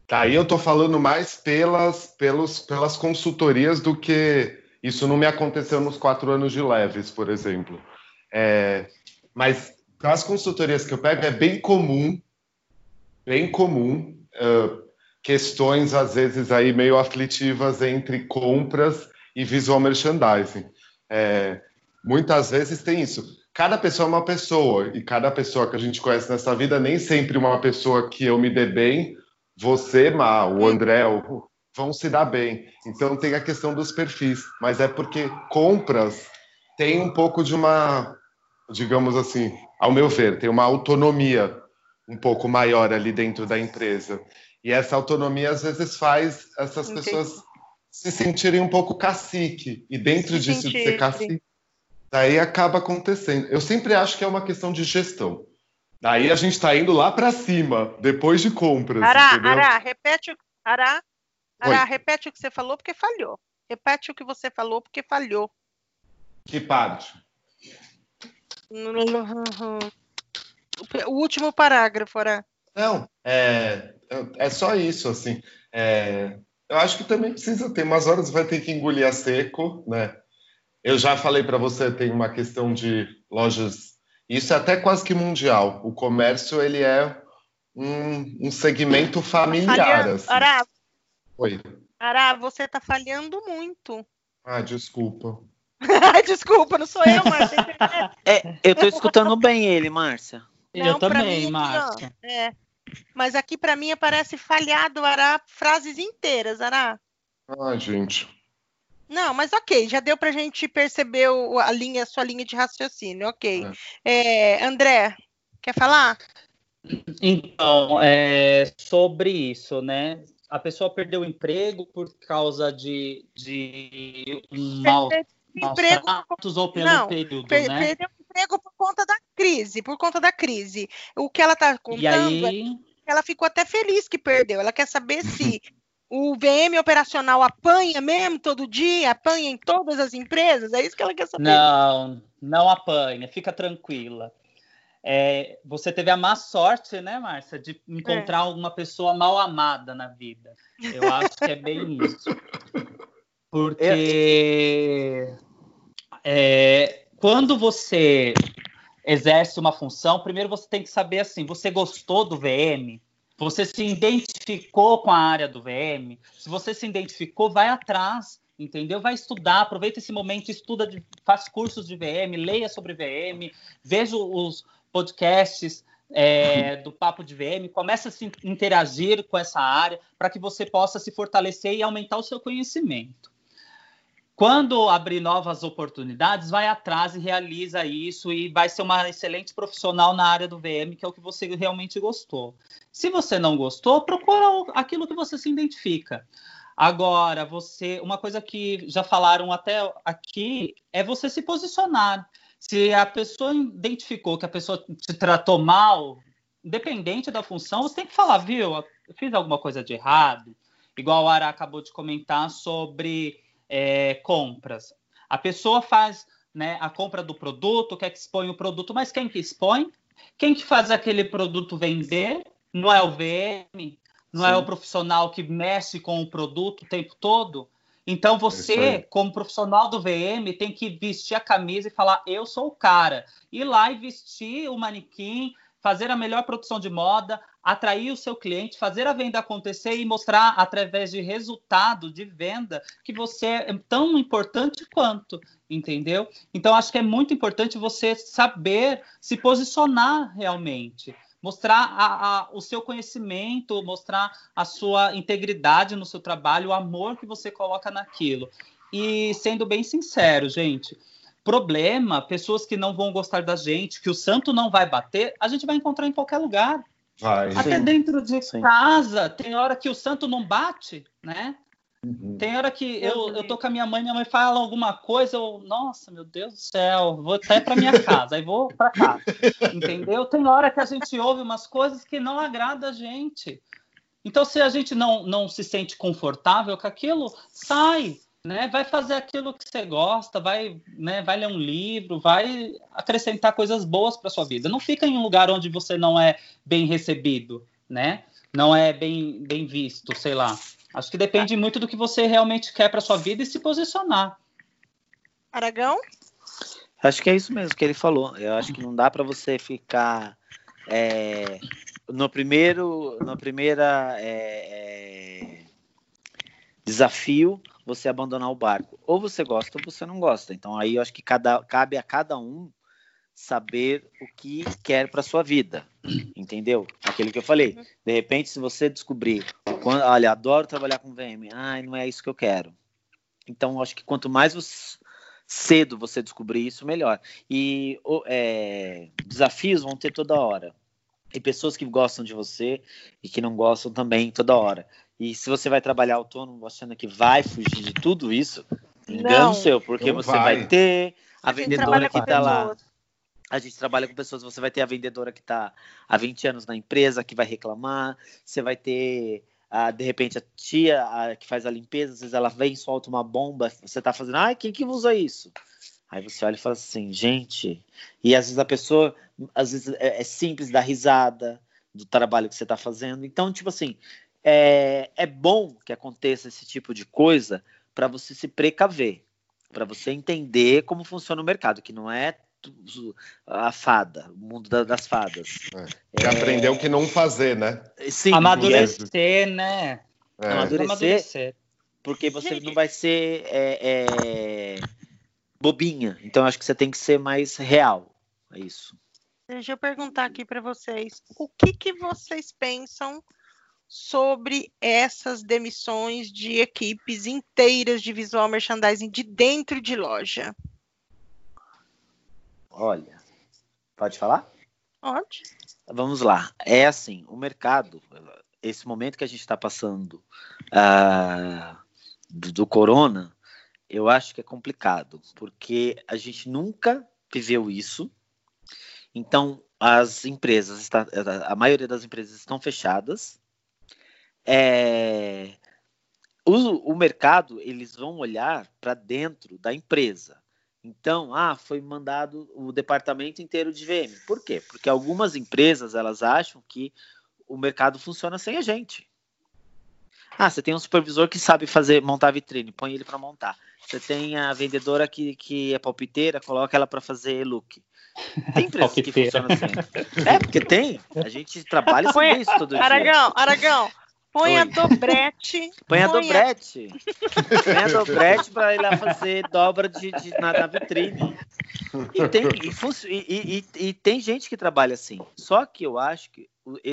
Daí eu estou falando mais pelas, pelos, pelas consultorias do que isso não me aconteceu nos quatro anos de Leves, por exemplo. É, mas as consultorias que eu pego é bem comum, bem comum, uh, questões às vezes aí meio aflitivas entre compras e visual merchandising. É, muitas vezes tem isso. Cada pessoa é uma pessoa e cada pessoa que a gente conhece nessa vida nem sempre uma pessoa que eu me dê bem, você, Má, o André, o, vão se dar bem. Então tem a questão dos perfis, mas é porque compras tem um pouco de uma, digamos assim, ao meu ver, tem uma autonomia um pouco maior ali dentro da empresa. E essa autonomia às vezes faz essas Entendi. pessoas se sentirem um pouco cacique. E dentro se disso sentir, de ser cacique, daí acaba acontecendo. Eu sempre acho que é uma questão de gestão. Daí a gente está indo lá para cima, depois de compras. Ará, entendeu? Ará, repete, Ará, Ará, repete o que você falou porque falhou. Repete o que você falou porque falhou. Que parte? O último parágrafo, Ará. Não, é, é só isso, assim. É, eu acho que também precisa ter umas horas, vai ter que engolir a seco, né? Eu já falei para você, tem uma questão de lojas. Isso é até quase que mundial. O comércio ele é um, um segmento familiar. Assim. Ará, Oi. Ará, você está falhando muito. Ah, desculpa. desculpa, não sou eu, Márcia. é, eu estou escutando bem ele, Márcia. eu também, Márcia. É. Mas aqui para mim parece falhado, Ará, frases inteiras, Ará. Ah, gente. Não, mas ok, já deu para a gente perceber o, a linha, a sua linha de raciocínio, ok. É. É, André, quer falar? Então, é, sobre isso, né? a pessoa perdeu o emprego por causa de, de um mal, emprego ou pelo não, período, per, né? Perdeu o emprego por conta da crise, por conta da crise. O que ela está contando aí... é ela ficou até feliz que perdeu. Ela quer saber se o VM operacional apanha mesmo todo dia, apanha em todas as empresas, é isso que ela quer saber. Não, não apanha, fica tranquila. É, você teve a má sorte, né, Márcia, de encontrar é. uma pessoa mal amada na vida. Eu acho que é bem isso. Porque é, quando você exerce uma função, primeiro você tem que saber assim: você gostou do VM? Você se identificou com a área do VM? Se você se identificou, vai atrás entendeu? Vai estudar, aproveita esse momento, estuda, faz cursos de VM, leia sobre VM, veja os, podcasts é, do Papo de VM, começa a se interagir com essa área para que você possa se fortalecer e aumentar o seu conhecimento. Quando abrir novas oportunidades, vai atrás e realiza isso e vai ser uma excelente profissional na área do VM, que é o que você realmente gostou. Se você não gostou, procura aquilo que você se identifica. Agora, você, uma coisa que já falaram até aqui é você se posicionar. Se a pessoa identificou que a pessoa te tratou mal, independente da função, você tem que falar, viu, eu fiz alguma coisa de errado. Igual o Ara acabou de comentar sobre é, compras. A pessoa faz né, a compra do produto, quer que expõe o produto, mas quem que expõe? Quem que faz aquele produto vender? Não é o VM? Não Sim. é o profissional que mexe com o produto o tempo todo? Então você, como profissional do VM, tem que vestir a camisa e falar: eu sou o cara. Ir lá e vestir o manequim, fazer a melhor produção de moda, atrair o seu cliente, fazer a venda acontecer e mostrar através de resultado de venda que você é tão importante quanto, entendeu? Então acho que é muito importante você saber se posicionar realmente mostrar a, a, o seu conhecimento, mostrar a sua integridade no seu trabalho, o amor que você coloca naquilo. E sendo bem sincero, gente, problema, pessoas que não vão gostar da gente, que o santo não vai bater, a gente vai encontrar em qualquer lugar. Vai, Até sim. dentro de sim. casa, tem hora que o santo não bate, né? Uhum. Tem hora que eu, eu tô com a minha mãe, minha mãe fala alguma coisa, eu, nossa, meu Deus do céu, vou até para minha casa, aí vou para casa, entendeu? Tem hora que a gente ouve umas coisas que não agrada a gente. Então, se a gente não, não se sente confortável com aquilo, sai, né? Vai fazer aquilo que você gosta, vai, né? Vai ler um livro, vai acrescentar coisas boas para sua vida. Não fica em um lugar onde você não é bem recebido, né? Não é bem, bem visto, sei lá. Acho que depende muito do que você realmente quer para sua vida e se posicionar. Aragão? Acho que é isso mesmo que ele falou. Eu acho que não dá para você ficar é, no primeiro, na primeira é, é, desafio, você abandonar o barco. Ou você gosta ou você não gosta. Então aí eu acho que cada, cabe a cada um saber o que quer para sua vida, entendeu? Aquilo que eu falei. De repente, se você descobrir, quando, olha, adoro trabalhar com VM, ai, não é isso que eu quero. Então, acho que quanto mais você, cedo você descobrir isso, melhor. E é, desafios vão ter toda hora. E pessoas que gostam de você e que não gostam também toda hora. E se você vai trabalhar autônomo achando que vai fugir de tudo isso, engano não, seu, porque você vai. vai. ter a, a vendedora que está lá. A gente trabalha com pessoas, você vai ter a vendedora que está há 20 anos na empresa, que vai reclamar, você vai ter, a, de repente, a tia a, que faz a limpeza, às vezes ela vem e solta uma bomba, você está fazendo, ai, quem que usa isso? Aí você olha e fala assim, gente. E às vezes a pessoa, às vezes é, é simples dar risada do trabalho que você está fazendo. Então, tipo assim, é, é bom que aconteça esse tipo de coisa para você se precaver, para você entender como funciona o mercado, que não é a fada, o mundo da, das fadas. É. é... aprender o que não fazer, né? Sim, amadurecer, né? É. Amadurecer, amadurecer, porque você não vai ser é, é bobinha. Então acho que você tem que ser mais real. É isso. Deixa eu perguntar aqui para vocês, o que, que vocês pensam sobre essas demissões de equipes inteiras de visual merchandising de dentro de loja? Olha, pode falar? Pode. Vamos lá. É assim, o mercado, esse momento que a gente está passando uh, do, do corona, eu acho que é complicado, porque a gente nunca viveu isso. Então, as empresas, está, a maioria das empresas estão fechadas. É, o, o mercado, eles vão olhar para dentro da empresa. Então, ah, foi mandado o departamento inteiro de VM. Por quê? Porque algumas empresas, elas acham que o mercado funciona sem a gente. Ah, você tem um supervisor que sabe fazer montar vitrine, põe ele para montar. Você tem a vendedora que, que é palpiteira, coloca ela para fazer look. Tem empresas que funcionam assim. É, porque tem. A gente trabalha sem isso todo Aragão, dia. Aragão, põe Oi. a dobrete. Põe, a dobrete. põe a dobrete para ir lá fazer dobra de, de na, na, vitrine. E tem, e, e, e, e tem gente que trabalha assim. Só que eu acho que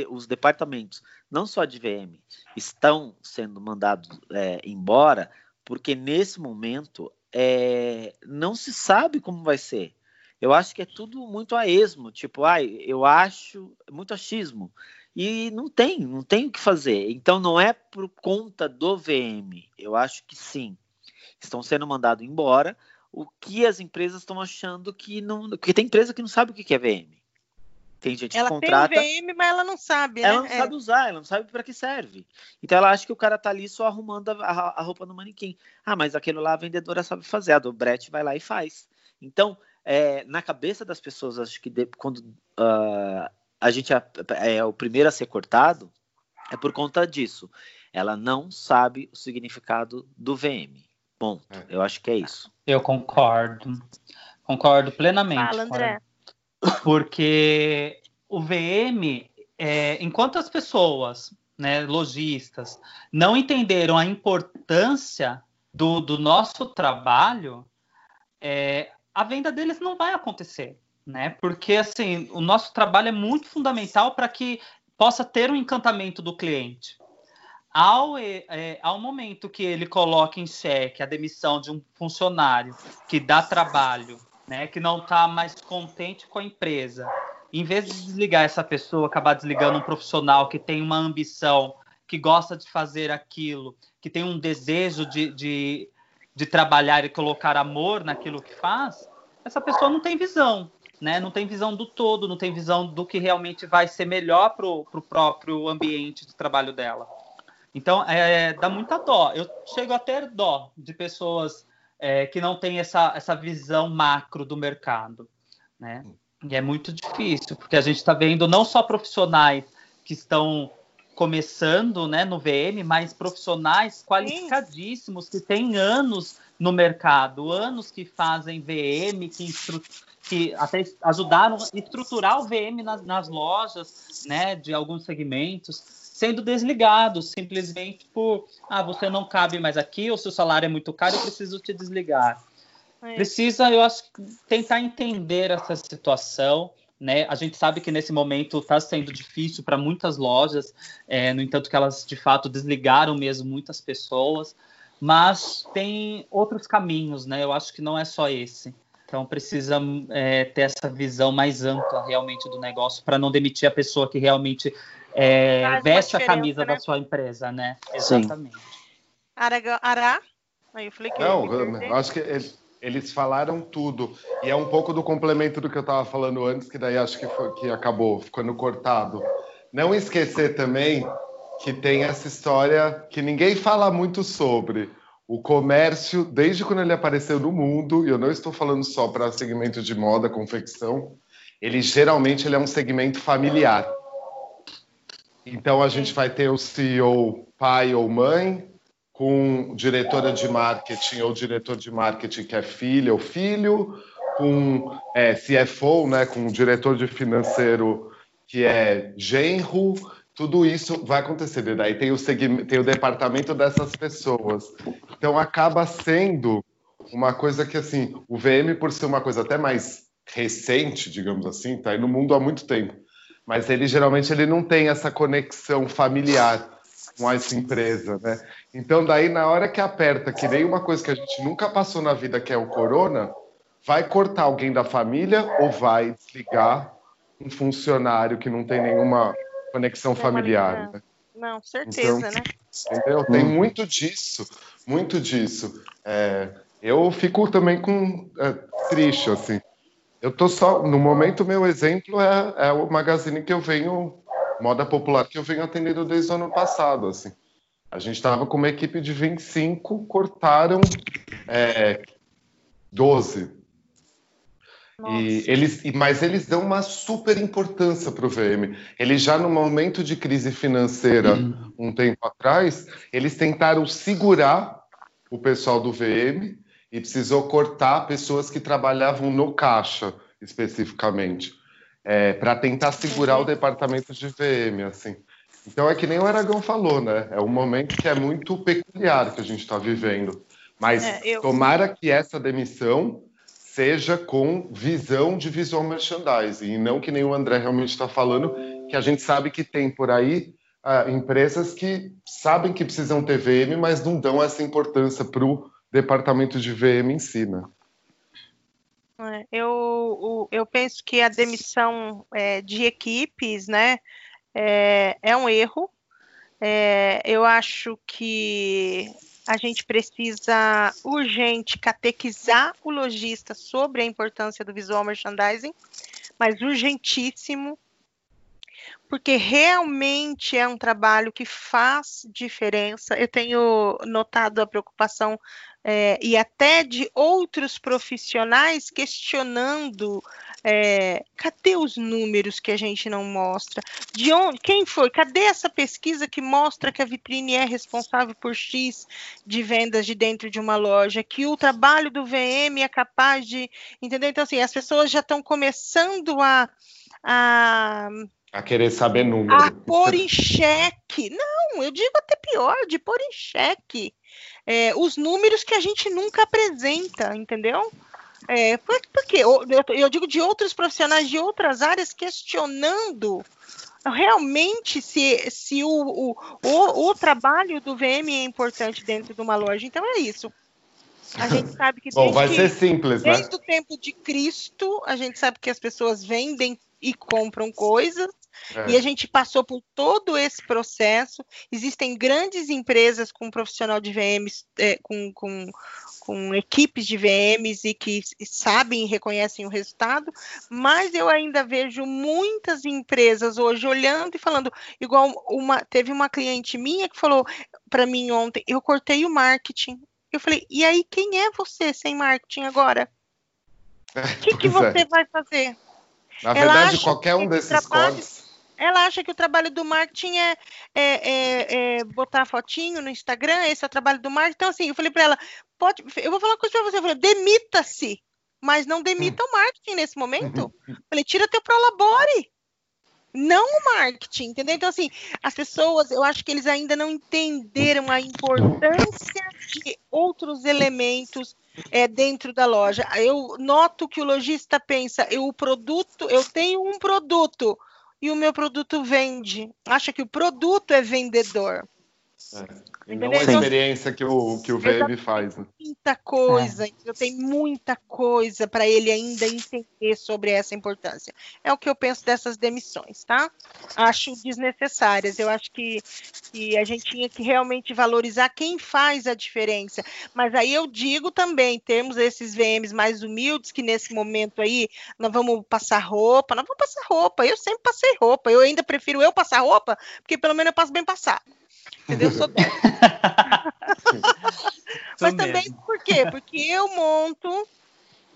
os departamentos, não só de VM, estão sendo mandados é, embora porque nesse momento é, não se sabe como vai ser. Eu acho que é tudo muito a esmo, tipo, ai, eu acho muito achismo. E não tem, não tem o que fazer. Então não é por conta do VM. Eu acho que sim. Estão sendo mandados embora. O que as empresas estão achando que não. Porque tem empresa que não sabe o que é VM. Tem gente ela que contrata. Ela tem VM, mas ela não sabe, né? Ela não é. sabe usar, ela não sabe para que serve. Então ela acha que o cara tá ali só arrumando a, a, a roupa no manequim. Ah, mas aquilo lá a vendedora sabe fazer, a do Brett vai lá e faz. Então, é, na cabeça das pessoas, acho que de, quando uh, a gente é, é o primeiro a ser cortado, é por conta disso. Ela não sabe o significado do VM. Bom, é. eu acho que é isso. Eu concordo. Concordo plenamente. Fala, André. Porque o VM, é, enquanto as pessoas, né, lojistas, não entenderam a importância do, do nosso trabalho, é, a venda deles não vai acontecer, né? Porque assim, o nosso trabalho é muito fundamental para que possa ter um encantamento do cliente. Ao, é, ao momento que ele coloca em xeque a demissão de um funcionário que dá trabalho né, que não está mais contente com a empresa, em vez de desligar essa pessoa, acabar desligando um profissional que tem uma ambição que gosta de fazer aquilo, que tem um desejo de, de, de trabalhar e colocar amor naquilo que faz, essa pessoa não tem visão, né? Não tem visão do todo, não tem visão do que realmente vai ser melhor para o próprio ambiente de trabalho dela. Então, é, dá muita dó. Eu chego a ter dó de pessoas é, que não têm essa, essa visão macro do mercado, né? E é muito difícil, porque a gente está vendo não só profissionais que estão começando né, no VM, mas profissionais qualificadíssimos que têm anos no mercado, anos que fazem VM, que, que até ajudaram a estruturar o VM nas, nas lojas né, de alguns segmentos, sendo desligados simplesmente por ah, você não cabe mais aqui, ou seu salário é muito caro, eu preciso te desligar. É. Precisa, eu acho, tentar entender essa situação né? A gente sabe que nesse momento está sendo difícil para muitas lojas, é, no entanto que elas de fato desligaram mesmo muitas pessoas, mas tem outros caminhos, né? Eu acho que não é só esse. Então precisa é, ter essa visão mais ampla realmente do negócio para não demitir a pessoa que realmente é, veste a camisa né? da sua empresa, né? Exatamente. Ará? Ará? Aí eu falei que não, eu acho que ele eles falaram tudo. E é um pouco do complemento do que eu estava falando antes, que daí acho que, foi, que acabou ficando cortado. Não esquecer também que tem essa história que ninguém fala muito sobre. O comércio, desde quando ele apareceu no mundo, e eu não estou falando só para segmento de moda, confecção, ele geralmente ele é um segmento familiar. Então a gente vai ter o CEO pai ou mãe, com diretora de marketing ou diretor de marketing que é filha ou filho, com é, CFO, né, com diretor de financeiro que é genro, tudo isso vai acontecer. Daí tem o, tem o departamento dessas pessoas. Então acaba sendo uma coisa que assim, o VM por ser uma coisa até mais recente, digamos assim, tá aí no mundo há muito tempo, mas ele geralmente ele não tem essa conexão familiar com essa empresa, né? Então, daí, na hora que aperta, que nem uma coisa que a gente nunca passou na vida, que é o corona, vai cortar alguém da família ou vai desligar um funcionário que não tem nenhuma conexão familiar, né? Não, certeza, então, né? Entendeu? Tem muito disso, muito disso. É, eu fico também com é, triste, assim. Eu tô só, no momento, meu exemplo é, é o magazine que eu venho, moda popular, que eu venho atendendo desde o ano passado, assim. A gente estava com uma equipe de 25, cortaram é, 12. E eles, mas eles dão uma super importância para o VM. Eles já no momento de crise financeira, uhum. um tempo atrás, eles tentaram segurar o pessoal do VM e precisou cortar pessoas que trabalhavam no caixa, especificamente, é, para tentar segurar o departamento de VM, assim. Então é que nem o Aragão falou, né? É um momento que é muito peculiar que a gente está vivendo. Mas é, eu... tomara que essa demissão seja com visão de visual merchandising, e não que nem o André realmente está falando, que a gente sabe que tem por aí uh, empresas que sabem que precisam ter VM, mas não dão essa importância para o departamento de VM em si, né? É, eu, eu penso que a demissão é, de equipes, né, é, é um erro. É, eu acho que a gente precisa urgente catequizar o lojista sobre a importância do visual merchandising, mas urgentíssimo, porque realmente é um trabalho que faz diferença. Eu tenho notado a preocupação é, e até de outros profissionais questionando é, cadê os números que a gente não mostra? De onde, quem foi? Cadê essa pesquisa que mostra que a vitrine é responsável por X de vendas de dentro de uma loja? Que o trabalho do VM é capaz de. Entendeu? Então, assim, as pessoas já estão começando a, a a querer saber números. A pôr em xeque. Não, eu digo até pior, de pôr em xeque é, os números que a gente nunca apresenta, entendeu? É, porque eu, eu digo de outros profissionais de outras áreas questionando realmente se, se o, o, o, o, trabalho do VM é importante dentro de uma loja. Então é isso. A gente sabe que Bom, vai ser simples, né? desde né? o tempo de Cristo, a gente sabe que as pessoas vendem e compram coisas É. E a gente passou por todo esse processo. Existem grandes empresas com profissional de VMs, é, com, com, com equipes de VMs e que sabem e reconhecem o resultado, mas eu ainda vejo muitas empresas hoje olhando e falando, igual uma, teve uma cliente minha que falou para mim ontem, eu cortei o marketing. Eu falei, e aí quem é você sem marketing agora? O que, que você é. vai fazer? Na verdade, qualquer um desses trabalho, cortes. Ela acha que o trabalho do marketing é, é, é, é, botar fotinho no Instagram, esse é o trabalho do marketing. Então, assim, eu falei para ela, pode, eu vou falar uma coisa para você, eu falei, demita-se, mas não demita hum. o marketing nesse momento. Eu falei, tira teu prolabore não o marketing, entendeu? Então, assim, as pessoas, eu acho que eles ainda não entenderam a importância de outros elementos é, dentro da loja. Eu noto que o lojista pensa, eu o produto, eu tenho um produto e o meu produto vende. Acha que o produto é vendedor. É. não a experiência que o, que o VM faz. Né? Muita coisa, é. eu tenho muita coisa para ele ainda entender sobre essa importância. É o que eu penso dessas demissões, tá? Acho desnecessárias. Eu acho que, que a gente tinha que realmente valorizar quem faz a diferença. Mas aí eu digo também, temos esses VMs mais humildes que nesse momento aí nós vamos passar roupa, nós vamos passar roupa. Eu sempre passei roupa. Eu ainda prefiro eu passar roupa, porque pelo menos eu passo bem passado. Entendeu? Sou Mas também por quê? Porque eu monto.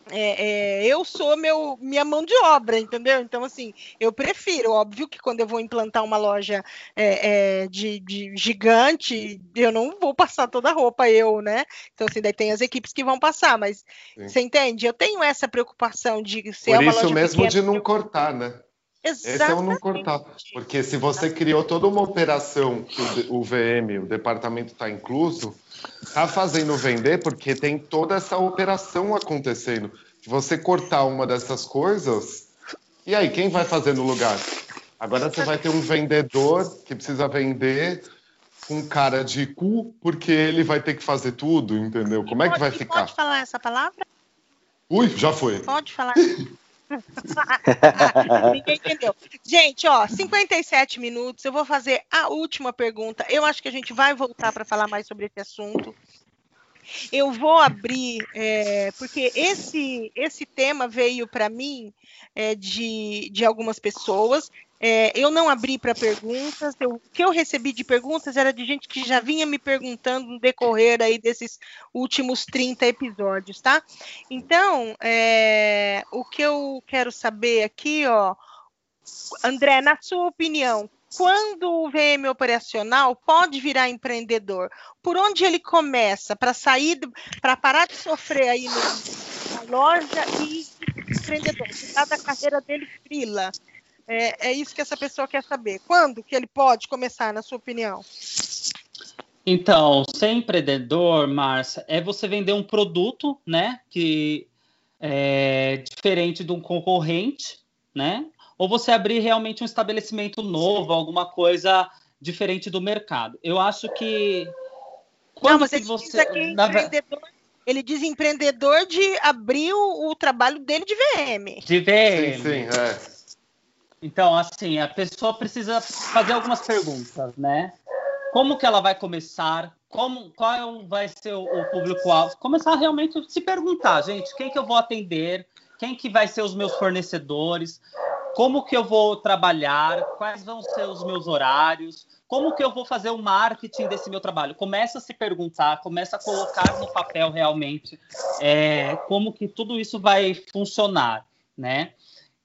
É, é, eu sou meu, minha mão de obra, entendeu? Então, assim, eu prefiro, óbvio que quando eu vou implantar uma loja é, é de, de, gigante, eu não vou passar toda a roupa, eu, né? Então, assim, daí tem as equipes que vão passar, mas Sim. você entende? Eu tenho essa preocupação de ser Por uma loja isso mesmo pequena, de não cortar, né? Exatamente. Esse é o não cortar. Porque se você criou toda uma operação que o, VM, o departamento está incluso, está fazendo vender porque tem toda essa operação acontecendo. Se você cortar uma dessas coisas, e aí, quem vai fazer no lugar? Agora você vai ter um vendedor que precisa vender com cara de cu, porque ele vai ter que fazer tudo, entendeu? Como é que vai ficar? Pode falar essa palavra? Ui, já foi. Pode falar. Ninguém entendeu. Gente, ó, 57 minutos. Eu vou fazer a última pergunta. Eu acho que a gente vai voltar para falar mais sobre esse assunto. Eu vou abrir, é, porque esse, esse tema veio para mim é, de, de algumas pessoas. É, eu não abri para perguntas. Eu, o que eu recebi de perguntas era de gente que já vinha me perguntando no decorrer aí desses últimos 30 episódios, tá? Então, é, o que eu quero saber aqui, ó, André, na sua opinião, quando o VM operacional pode virar empreendedor? Por onde ele começa para sair, para parar de sofrer aí no, na loja e empreendedor, tirar da carreira dele frila? É, é isso que essa pessoa quer saber. Quando que ele pode começar, na sua opinião? Então, ser empreendedor, Márcia, é você vender um produto, né, que é diferente de um concorrente, né? Ou você abrir realmente um estabelecimento novo, alguma coisa diferente do mercado. Eu acho que quando Não, você, você na... empreendedor, ele diz empreendedor de abrir o, o, trabalho dele de VM. De VM. Sim, sim, é. Então, assim, a pessoa precisa fazer algumas perguntas, né? Como que ela vai começar? Como, qual vai ser o, o público-alvo? Começar realmente a se perguntar, gente, quem que eu vou atender? Quem que vai ser os meus fornecedores? Como que eu vou trabalhar? Quais vão ser os meus horários? Como que eu vou fazer o marketing desse meu trabalho? Começa a se perguntar, começa a colocar no papel realmente é, como que tudo isso vai funcionar, né?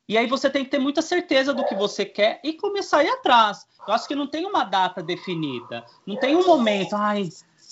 E aí você tem que ter muita certeza do que você quer e começar a ir atrás. Eu acho que não tem uma data definida. Não tem um momento, ai,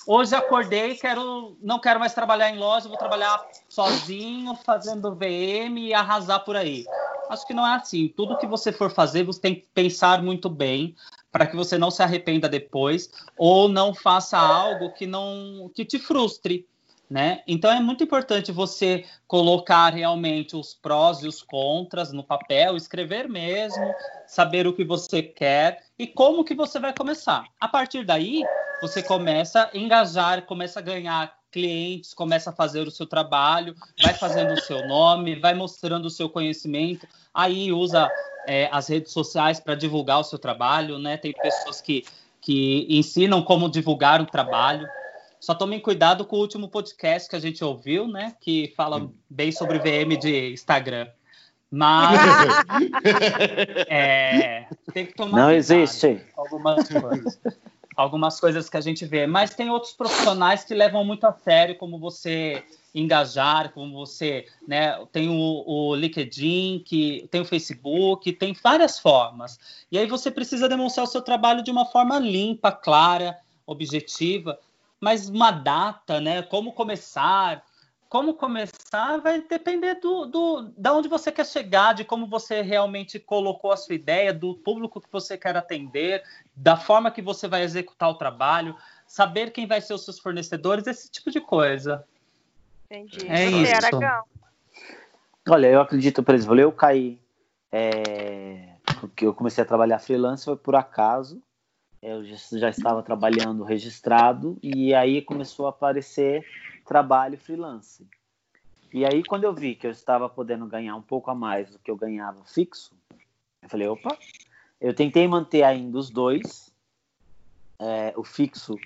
hoje acordei, quero, não quero mais trabalhar em loja, vou trabalhar sozinho, fazendo VM e arrasar por aí. Acho que não é assim. Tudo que você for fazer, você tem que pensar muito bem para que você não se arrependa depois ou não faça algo que não que te frustre né? Então é muito importante você colocar realmente os prós e os contras no papel, escrever mesmo, saber o que você quer e como que você vai começar. A partir daí, você começa a engajar, começa a ganhar clientes, começa a fazer o seu trabalho, vai fazendo o seu nome, vai mostrando o seu conhecimento, aí usa é, as redes sociais para divulgar o seu trabalho, né? Tem pessoas que, que ensinam como divulgar o trabalho. Só tomem cuidado com o último podcast que a gente ouviu, né? Que fala bem sobre VM de Instagram. Mas é, tem que tomar Não cuidado existe. algumas coisas algumas coisas que a gente vê. Mas tem outros profissionais que levam muito a sério, como você engajar, como você, né, tem o, o LinkedIn, que tem o Facebook, tem várias formas. E aí você precisa demonstrar o seu trabalho de uma forma limpa, clara, objetiva, mas uma data, né, como começar, como começar vai depender do, do da onde você quer chegar, de como você realmente colocou a sua ideia, do público que você quer atender, da forma que você vai executar o trabalho, saber quem vai ser os seus fornecedores, esse tipo de coisa. Entendi. É você, isso. Aragão. Olha, eu acredito, por exemplo, eu caí, é, porque eu comecei a trabalhar freelance foi por acaso. Eu já estava trabalhando registrado e aí começou a aparecer trabalho freelance. E aí, quando eu vi que eu estava podendo ganhar um pouco a mais do que eu ganhava fixo, eu falei, opa, eu tentei manter ainda os dois, é, o fixo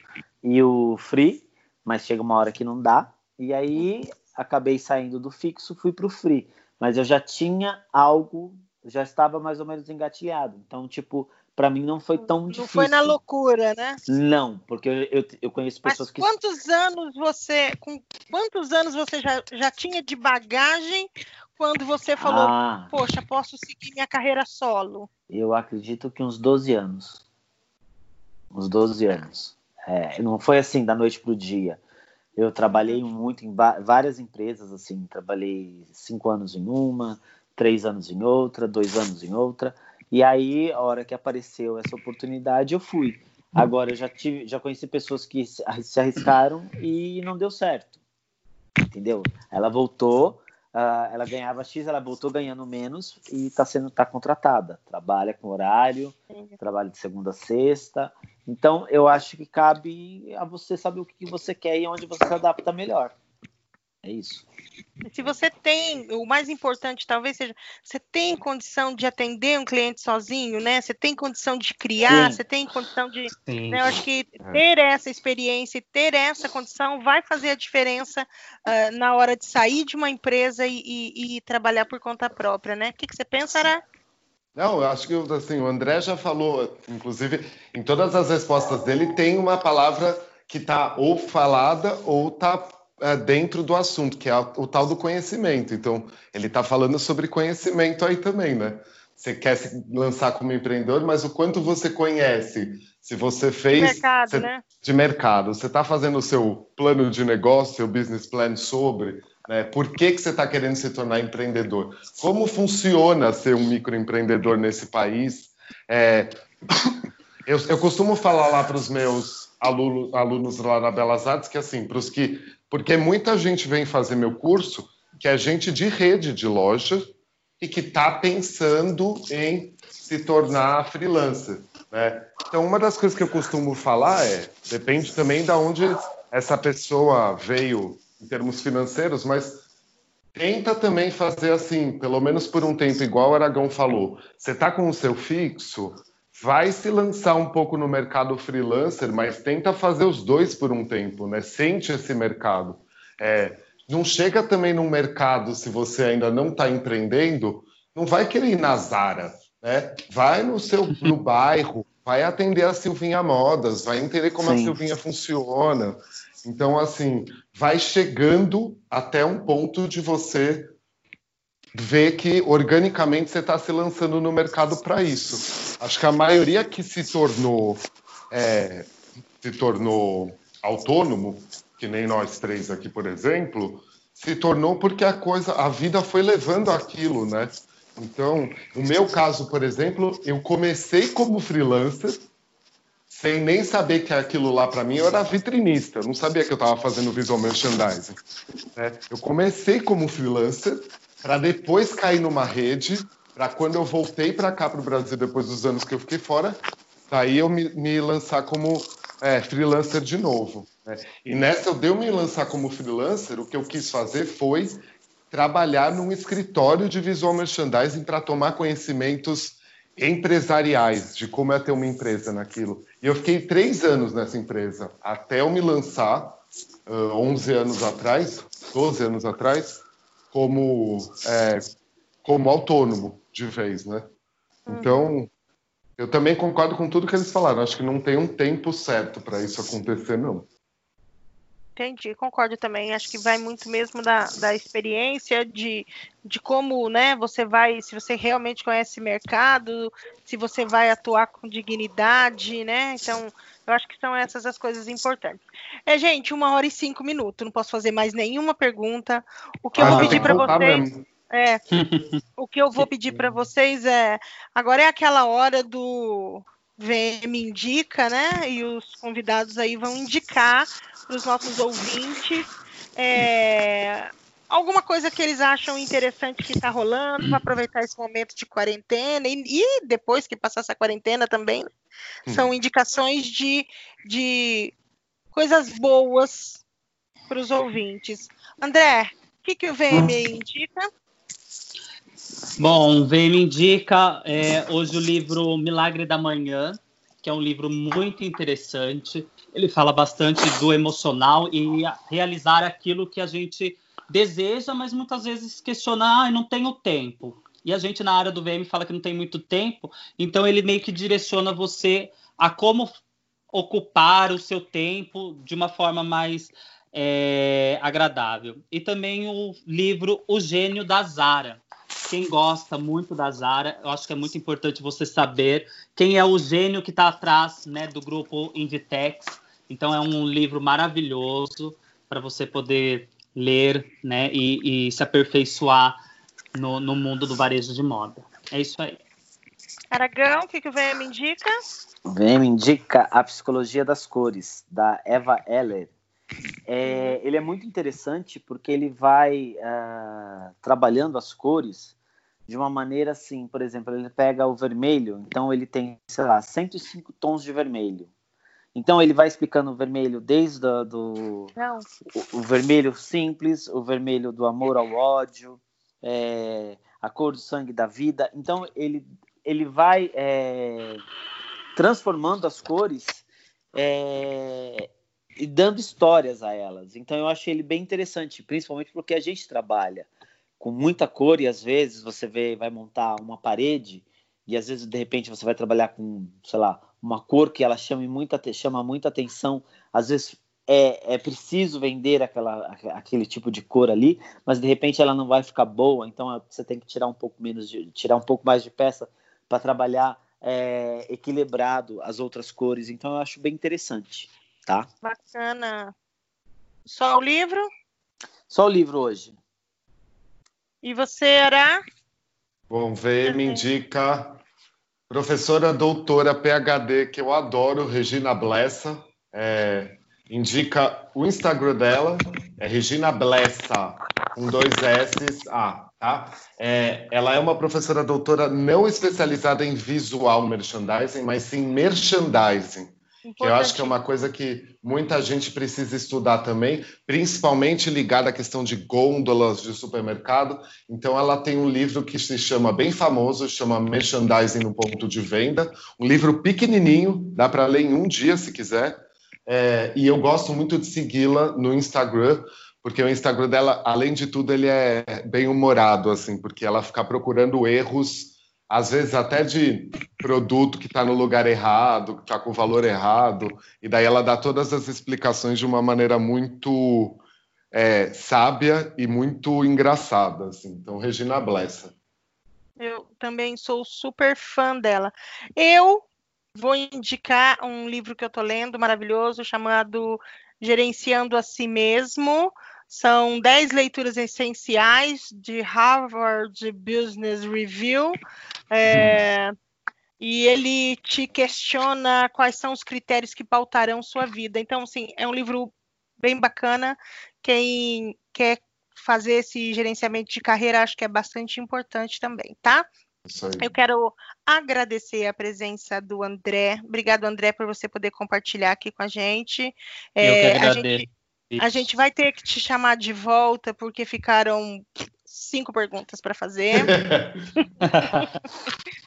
e o free, mas chega uma hora que não dá. E aí, acabei saindo do fixo, fui para o free. Mas eu já tinha algo, já estava mais ou menos engatilhado. Então, tipo, para mim não foi tão não difícil. Não foi na loucura, né? Não, porque eu, eu, eu conheço pessoas Mas que. Quantos anos você. Com quantos anos você já, já tinha de bagagem quando você falou, ah, poxa, posso seguir minha carreira solo? Eu acredito que uns 12 anos. Uns 12 anos. É, não foi assim da noite pro dia. Eu trabalhei muito em várias empresas, assim, trabalhei cinco anos em uma, três anos em outra, dois anos em outra. E aí, a hora que apareceu essa oportunidade, eu fui. Agora, eu já, tive, já conheci pessoas que se arriscaram e não deu certo. Entendeu? Ela voltou, uh, ela ganhava X, ela voltou ganhando menos e está sendo tá contratada. Trabalha com horário, trabalha de segunda a sexta. Então, eu acho que cabe a você saber o que você quer e onde você se adapta melhor. É isso. Se você tem, o mais importante talvez seja, você tem condição de atender um cliente sozinho, né? Você tem condição de criar, Sim. você tem condição de. Né? Eu acho que é. ter essa experiência e ter essa condição vai fazer a diferença uh, na hora de sair de uma empresa e, e, e trabalhar por conta própria, né? O que, que você pensa, Ara? Não, eu acho que assim, o André já falou, inclusive, em todas as respostas dele, tem uma palavra que está ou falada ou está é, dentro do assunto, que é o tal do conhecimento. Então, ele está falando sobre conhecimento aí também, né? Você quer se lançar como empreendedor, mas o quanto você conhece, se você fez de mercado, você, né? de mercado, você está fazendo o seu plano de negócio, seu business plan sobre, né? Por que, que você está querendo se tornar empreendedor? Como funciona ser um microempreendedor nesse país? É, eu, eu costumo falar lá para os meus alunos, alunos lá na Belas Artes que assim, para os que porque muita gente vem fazer meu curso que é gente de rede de loja e que está pensando em se tornar freelancer. Né? Então, uma das coisas que eu costumo falar é, depende também de onde essa pessoa veio em termos financeiros, mas tenta também fazer assim, pelo menos por um tempo, igual o Aragão falou. Você está com o seu fixo, vai se lançar um pouco no mercado freelancer, mas tenta fazer os dois por um tempo, né? Sente esse mercado. É, não chega também num mercado, se você ainda não está empreendendo, não vai querer ir na Zara, né? Vai no seu no bairro, vai atender a Silvinha Modas, vai entender como Sim. a Silvinha funciona. Então, assim, vai chegando até um ponto de você ver que organicamente você está se lançando no mercado para isso. Acho que a maioria que se tornou é, se tornou autônomo, que nem nós três aqui, por exemplo, se tornou porque a coisa, a vida foi levando aquilo, né? Então, no meu caso, por exemplo, eu comecei como freelancer, sem nem saber que aquilo lá para mim eu era vitrinista, eu não sabia que eu estava fazendo visual merchandising. Né? Eu comecei como freelancer, para depois cair numa rede, para quando eu voltei para cá para o Brasil depois dos anos que eu fiquei fora, daí eu me, me lançar como é, freelancer de novo. É. E nessa eu dei me lançar como freelancer, o que eu quis fazer foi trabalhar num escritório de visual merchandising para tomar conhecimentos empresariais de como é ter uma empresa naquilo. E eu fiquei três anos nessa empresa, até eu me lançar, uh, 11 anos atrás, 12 anos atrás, como, é, como autônomo de vez, né? Uhum. Então, eu também concordo com tudo que eles falaram. Acho que não tem um tempo certo para isso acontecer, não. Entendi, concordo também. Acho que vai muito mesmo da, da experiência, de, de como né, você vai, se você realmente conhece mercado, se você vai atuar com dignidade, né? Então, eu acho que são essas as coisas importantes. É, gente, uma hora e cinco minutos, não posso fazer mais nenhuma pergunta. O que ah, eu vou pedir para vocês. Mesmo. É, o que eu vou pedir para vocês é. Agora é aquela hora do VM Indica, né? E os convidados aí vão indicar para os nossos ouvintes é, alguma coisa que eles acham interessante que está rolando, para aproveitar esse momento de quarentena e, e, depois que passar essa quarentena também, né? são hum. indicações de, de coisas boas para os ouvintes. André, o que, que o VM indica? Bom, o VM indica é, hoje o livro Milagre da Manhã, que é um livro muito interessante. Ele fala bastante do emocional e realizar aquilo que a gente deseja, mas muitas vezes questionar, ah, não tenho tempo. E a gente na área do VM fala que não tem muito tempo, então ele meio que direciona você a como ocupar o seu tempo de uma forma mais é, agradável. E também o livro O Gênio da Zara, quem gosta muito da Zara, eu acho que é muito importante você saber quem é o gênio que está atrás né, do grupo Inditex. Então é um livro maravilhoso para você poder ler né, e, e se aperfeiçoar no, no, mundo do varejo de moda. É isso aí. Aragão, o que, que o VM indica? O VM indica A Psicologia das Cores, da Eva Heller. É, ele é muito interessante porque ele vai uh, trabalhando as cores de uma maneira assim, por exemplo, ele pega o vermelho, então ele tem, sei lá, 105 tons de vermelho. Então ele vai explicando o vermelho desde a, do o, o, vermelho simples, o vermelho do amor ao ódio, é, a cor do sangue da vida. Então ele ele vai é, transformando as cores é, e dando histórias a elas. Então eu achei ele bem interessante, principalmente porque a gente trabalha com muita cor e às vezes você vê, vai montar uma parede e às vezes de repente você vai trabalhar com, sei lá, uma cor que ela chama muita, chama muita atenção. Às vezes é, é preciso vender aquela, aquele tipo de cor ali, mas de repente ela não vai ficar boa, então você tem que tirar um pouco menos de, tirar um pouco mais de peça para trabalhar é, equilibrado as outras cores. Então eu acho bem interessante tá? Bacana. Só o livro? Só o livro hoje. E você, Ará? Bom, VM me indica professora doutora PhD, que eu adoro, Regina Blessa. É, indica o Instagram dela, é Regina Blessa, com dois S, A, tá? É, ela é uma professora doutora não especializada em visual merchandising, mas sim merchandising. Eu acho que é uma coisa que muita gente precisa estudar também, principalmente ligada à questão de gôndolas de supermercado. Então, ela tem um livro que se chama, bem famoso, chama Merchandising no Ponto de Venda. Um livro pequenininho, dá para ler em um dia, se quiser. É, e eu gosto muito de segui-la no Instagram, porque o Instagram dela, além de tudo, ele é bem humorado, assim, porque ela fica procurando erros às vezes até de produto que está no lugar errado, que está com o valor errado, e daí ela dá todas as explicações de uma maneira muito é, sábia e muito engraçada. Assim. Então, Regina Blessa. Eu também sou super fã dela. Eu vou indicar um livro que eu estou lendo maravilhoso chamado Gerenciando a Si Mesmo, são 10 leituras essenciais de Harvard Business Review. É, hum. E ele te questiona quais são os critérios que pautarão sua vida. Então, assim, é um livro bem bacana. Quem quer fazer esse gerenciamento de carreira, acho que é bastante importante também, tá? Eu quero agradecer a presença do André. Obrigado, André, por você poder compartilhar aqui com a gente. É, Eu que agradeço. A gente, a gente vai ter que te chamar de volta, porque ficaram cinco perguntas para fazer.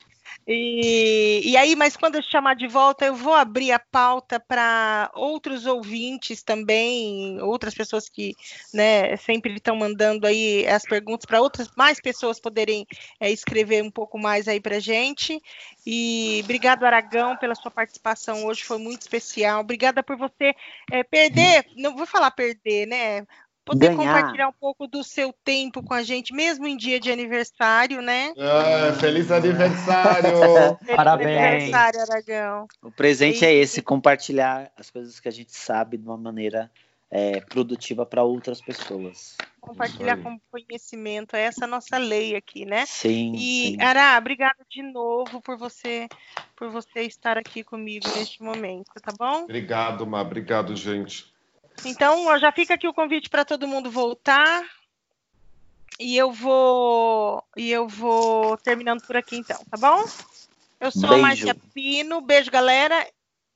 E, e, aí, mas quando eu chamar de volta, eu vou abrir a pauta para outros ouvintes também, outras pessoas que né, sempre estão mandando aí as perguntas para outras mais pessoas poderem é, escrever um pouco mais aí para gente. E obrigado, Aragão, pela sua participação hoje, foi muito especial. Obrigada por você é, perder, não vou falar perder, né? Poder Ganhar. compartilhar um pouco do seu tempo com a gente, mesmo em dia de aniversário, né? Ah, feliz aniversário! Parabéns! Feliz aniversário, Aragão. O presente e... é esse, compartilhar as coisas que a gente sabe de uma maneira é, produtiva para outras pessoas. Compartilhar com conhecimento, é essa nossa lei aqui, né? Sim. E sim. Ara, obrigada de novo por você por você estar aqui comigo neste momento, tá bom? Obrigado, Má, obrigado, gente. Então, já fica aqui o convite para todo mundo voltar. E eu vou e eu vou terminando por aqui então, tá bom? Eu sou Beijo. a Márcia Pino. Beijo, galera.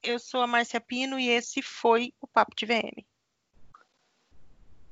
Eu sou a Márcia Pino e esse foi o Papo de VM.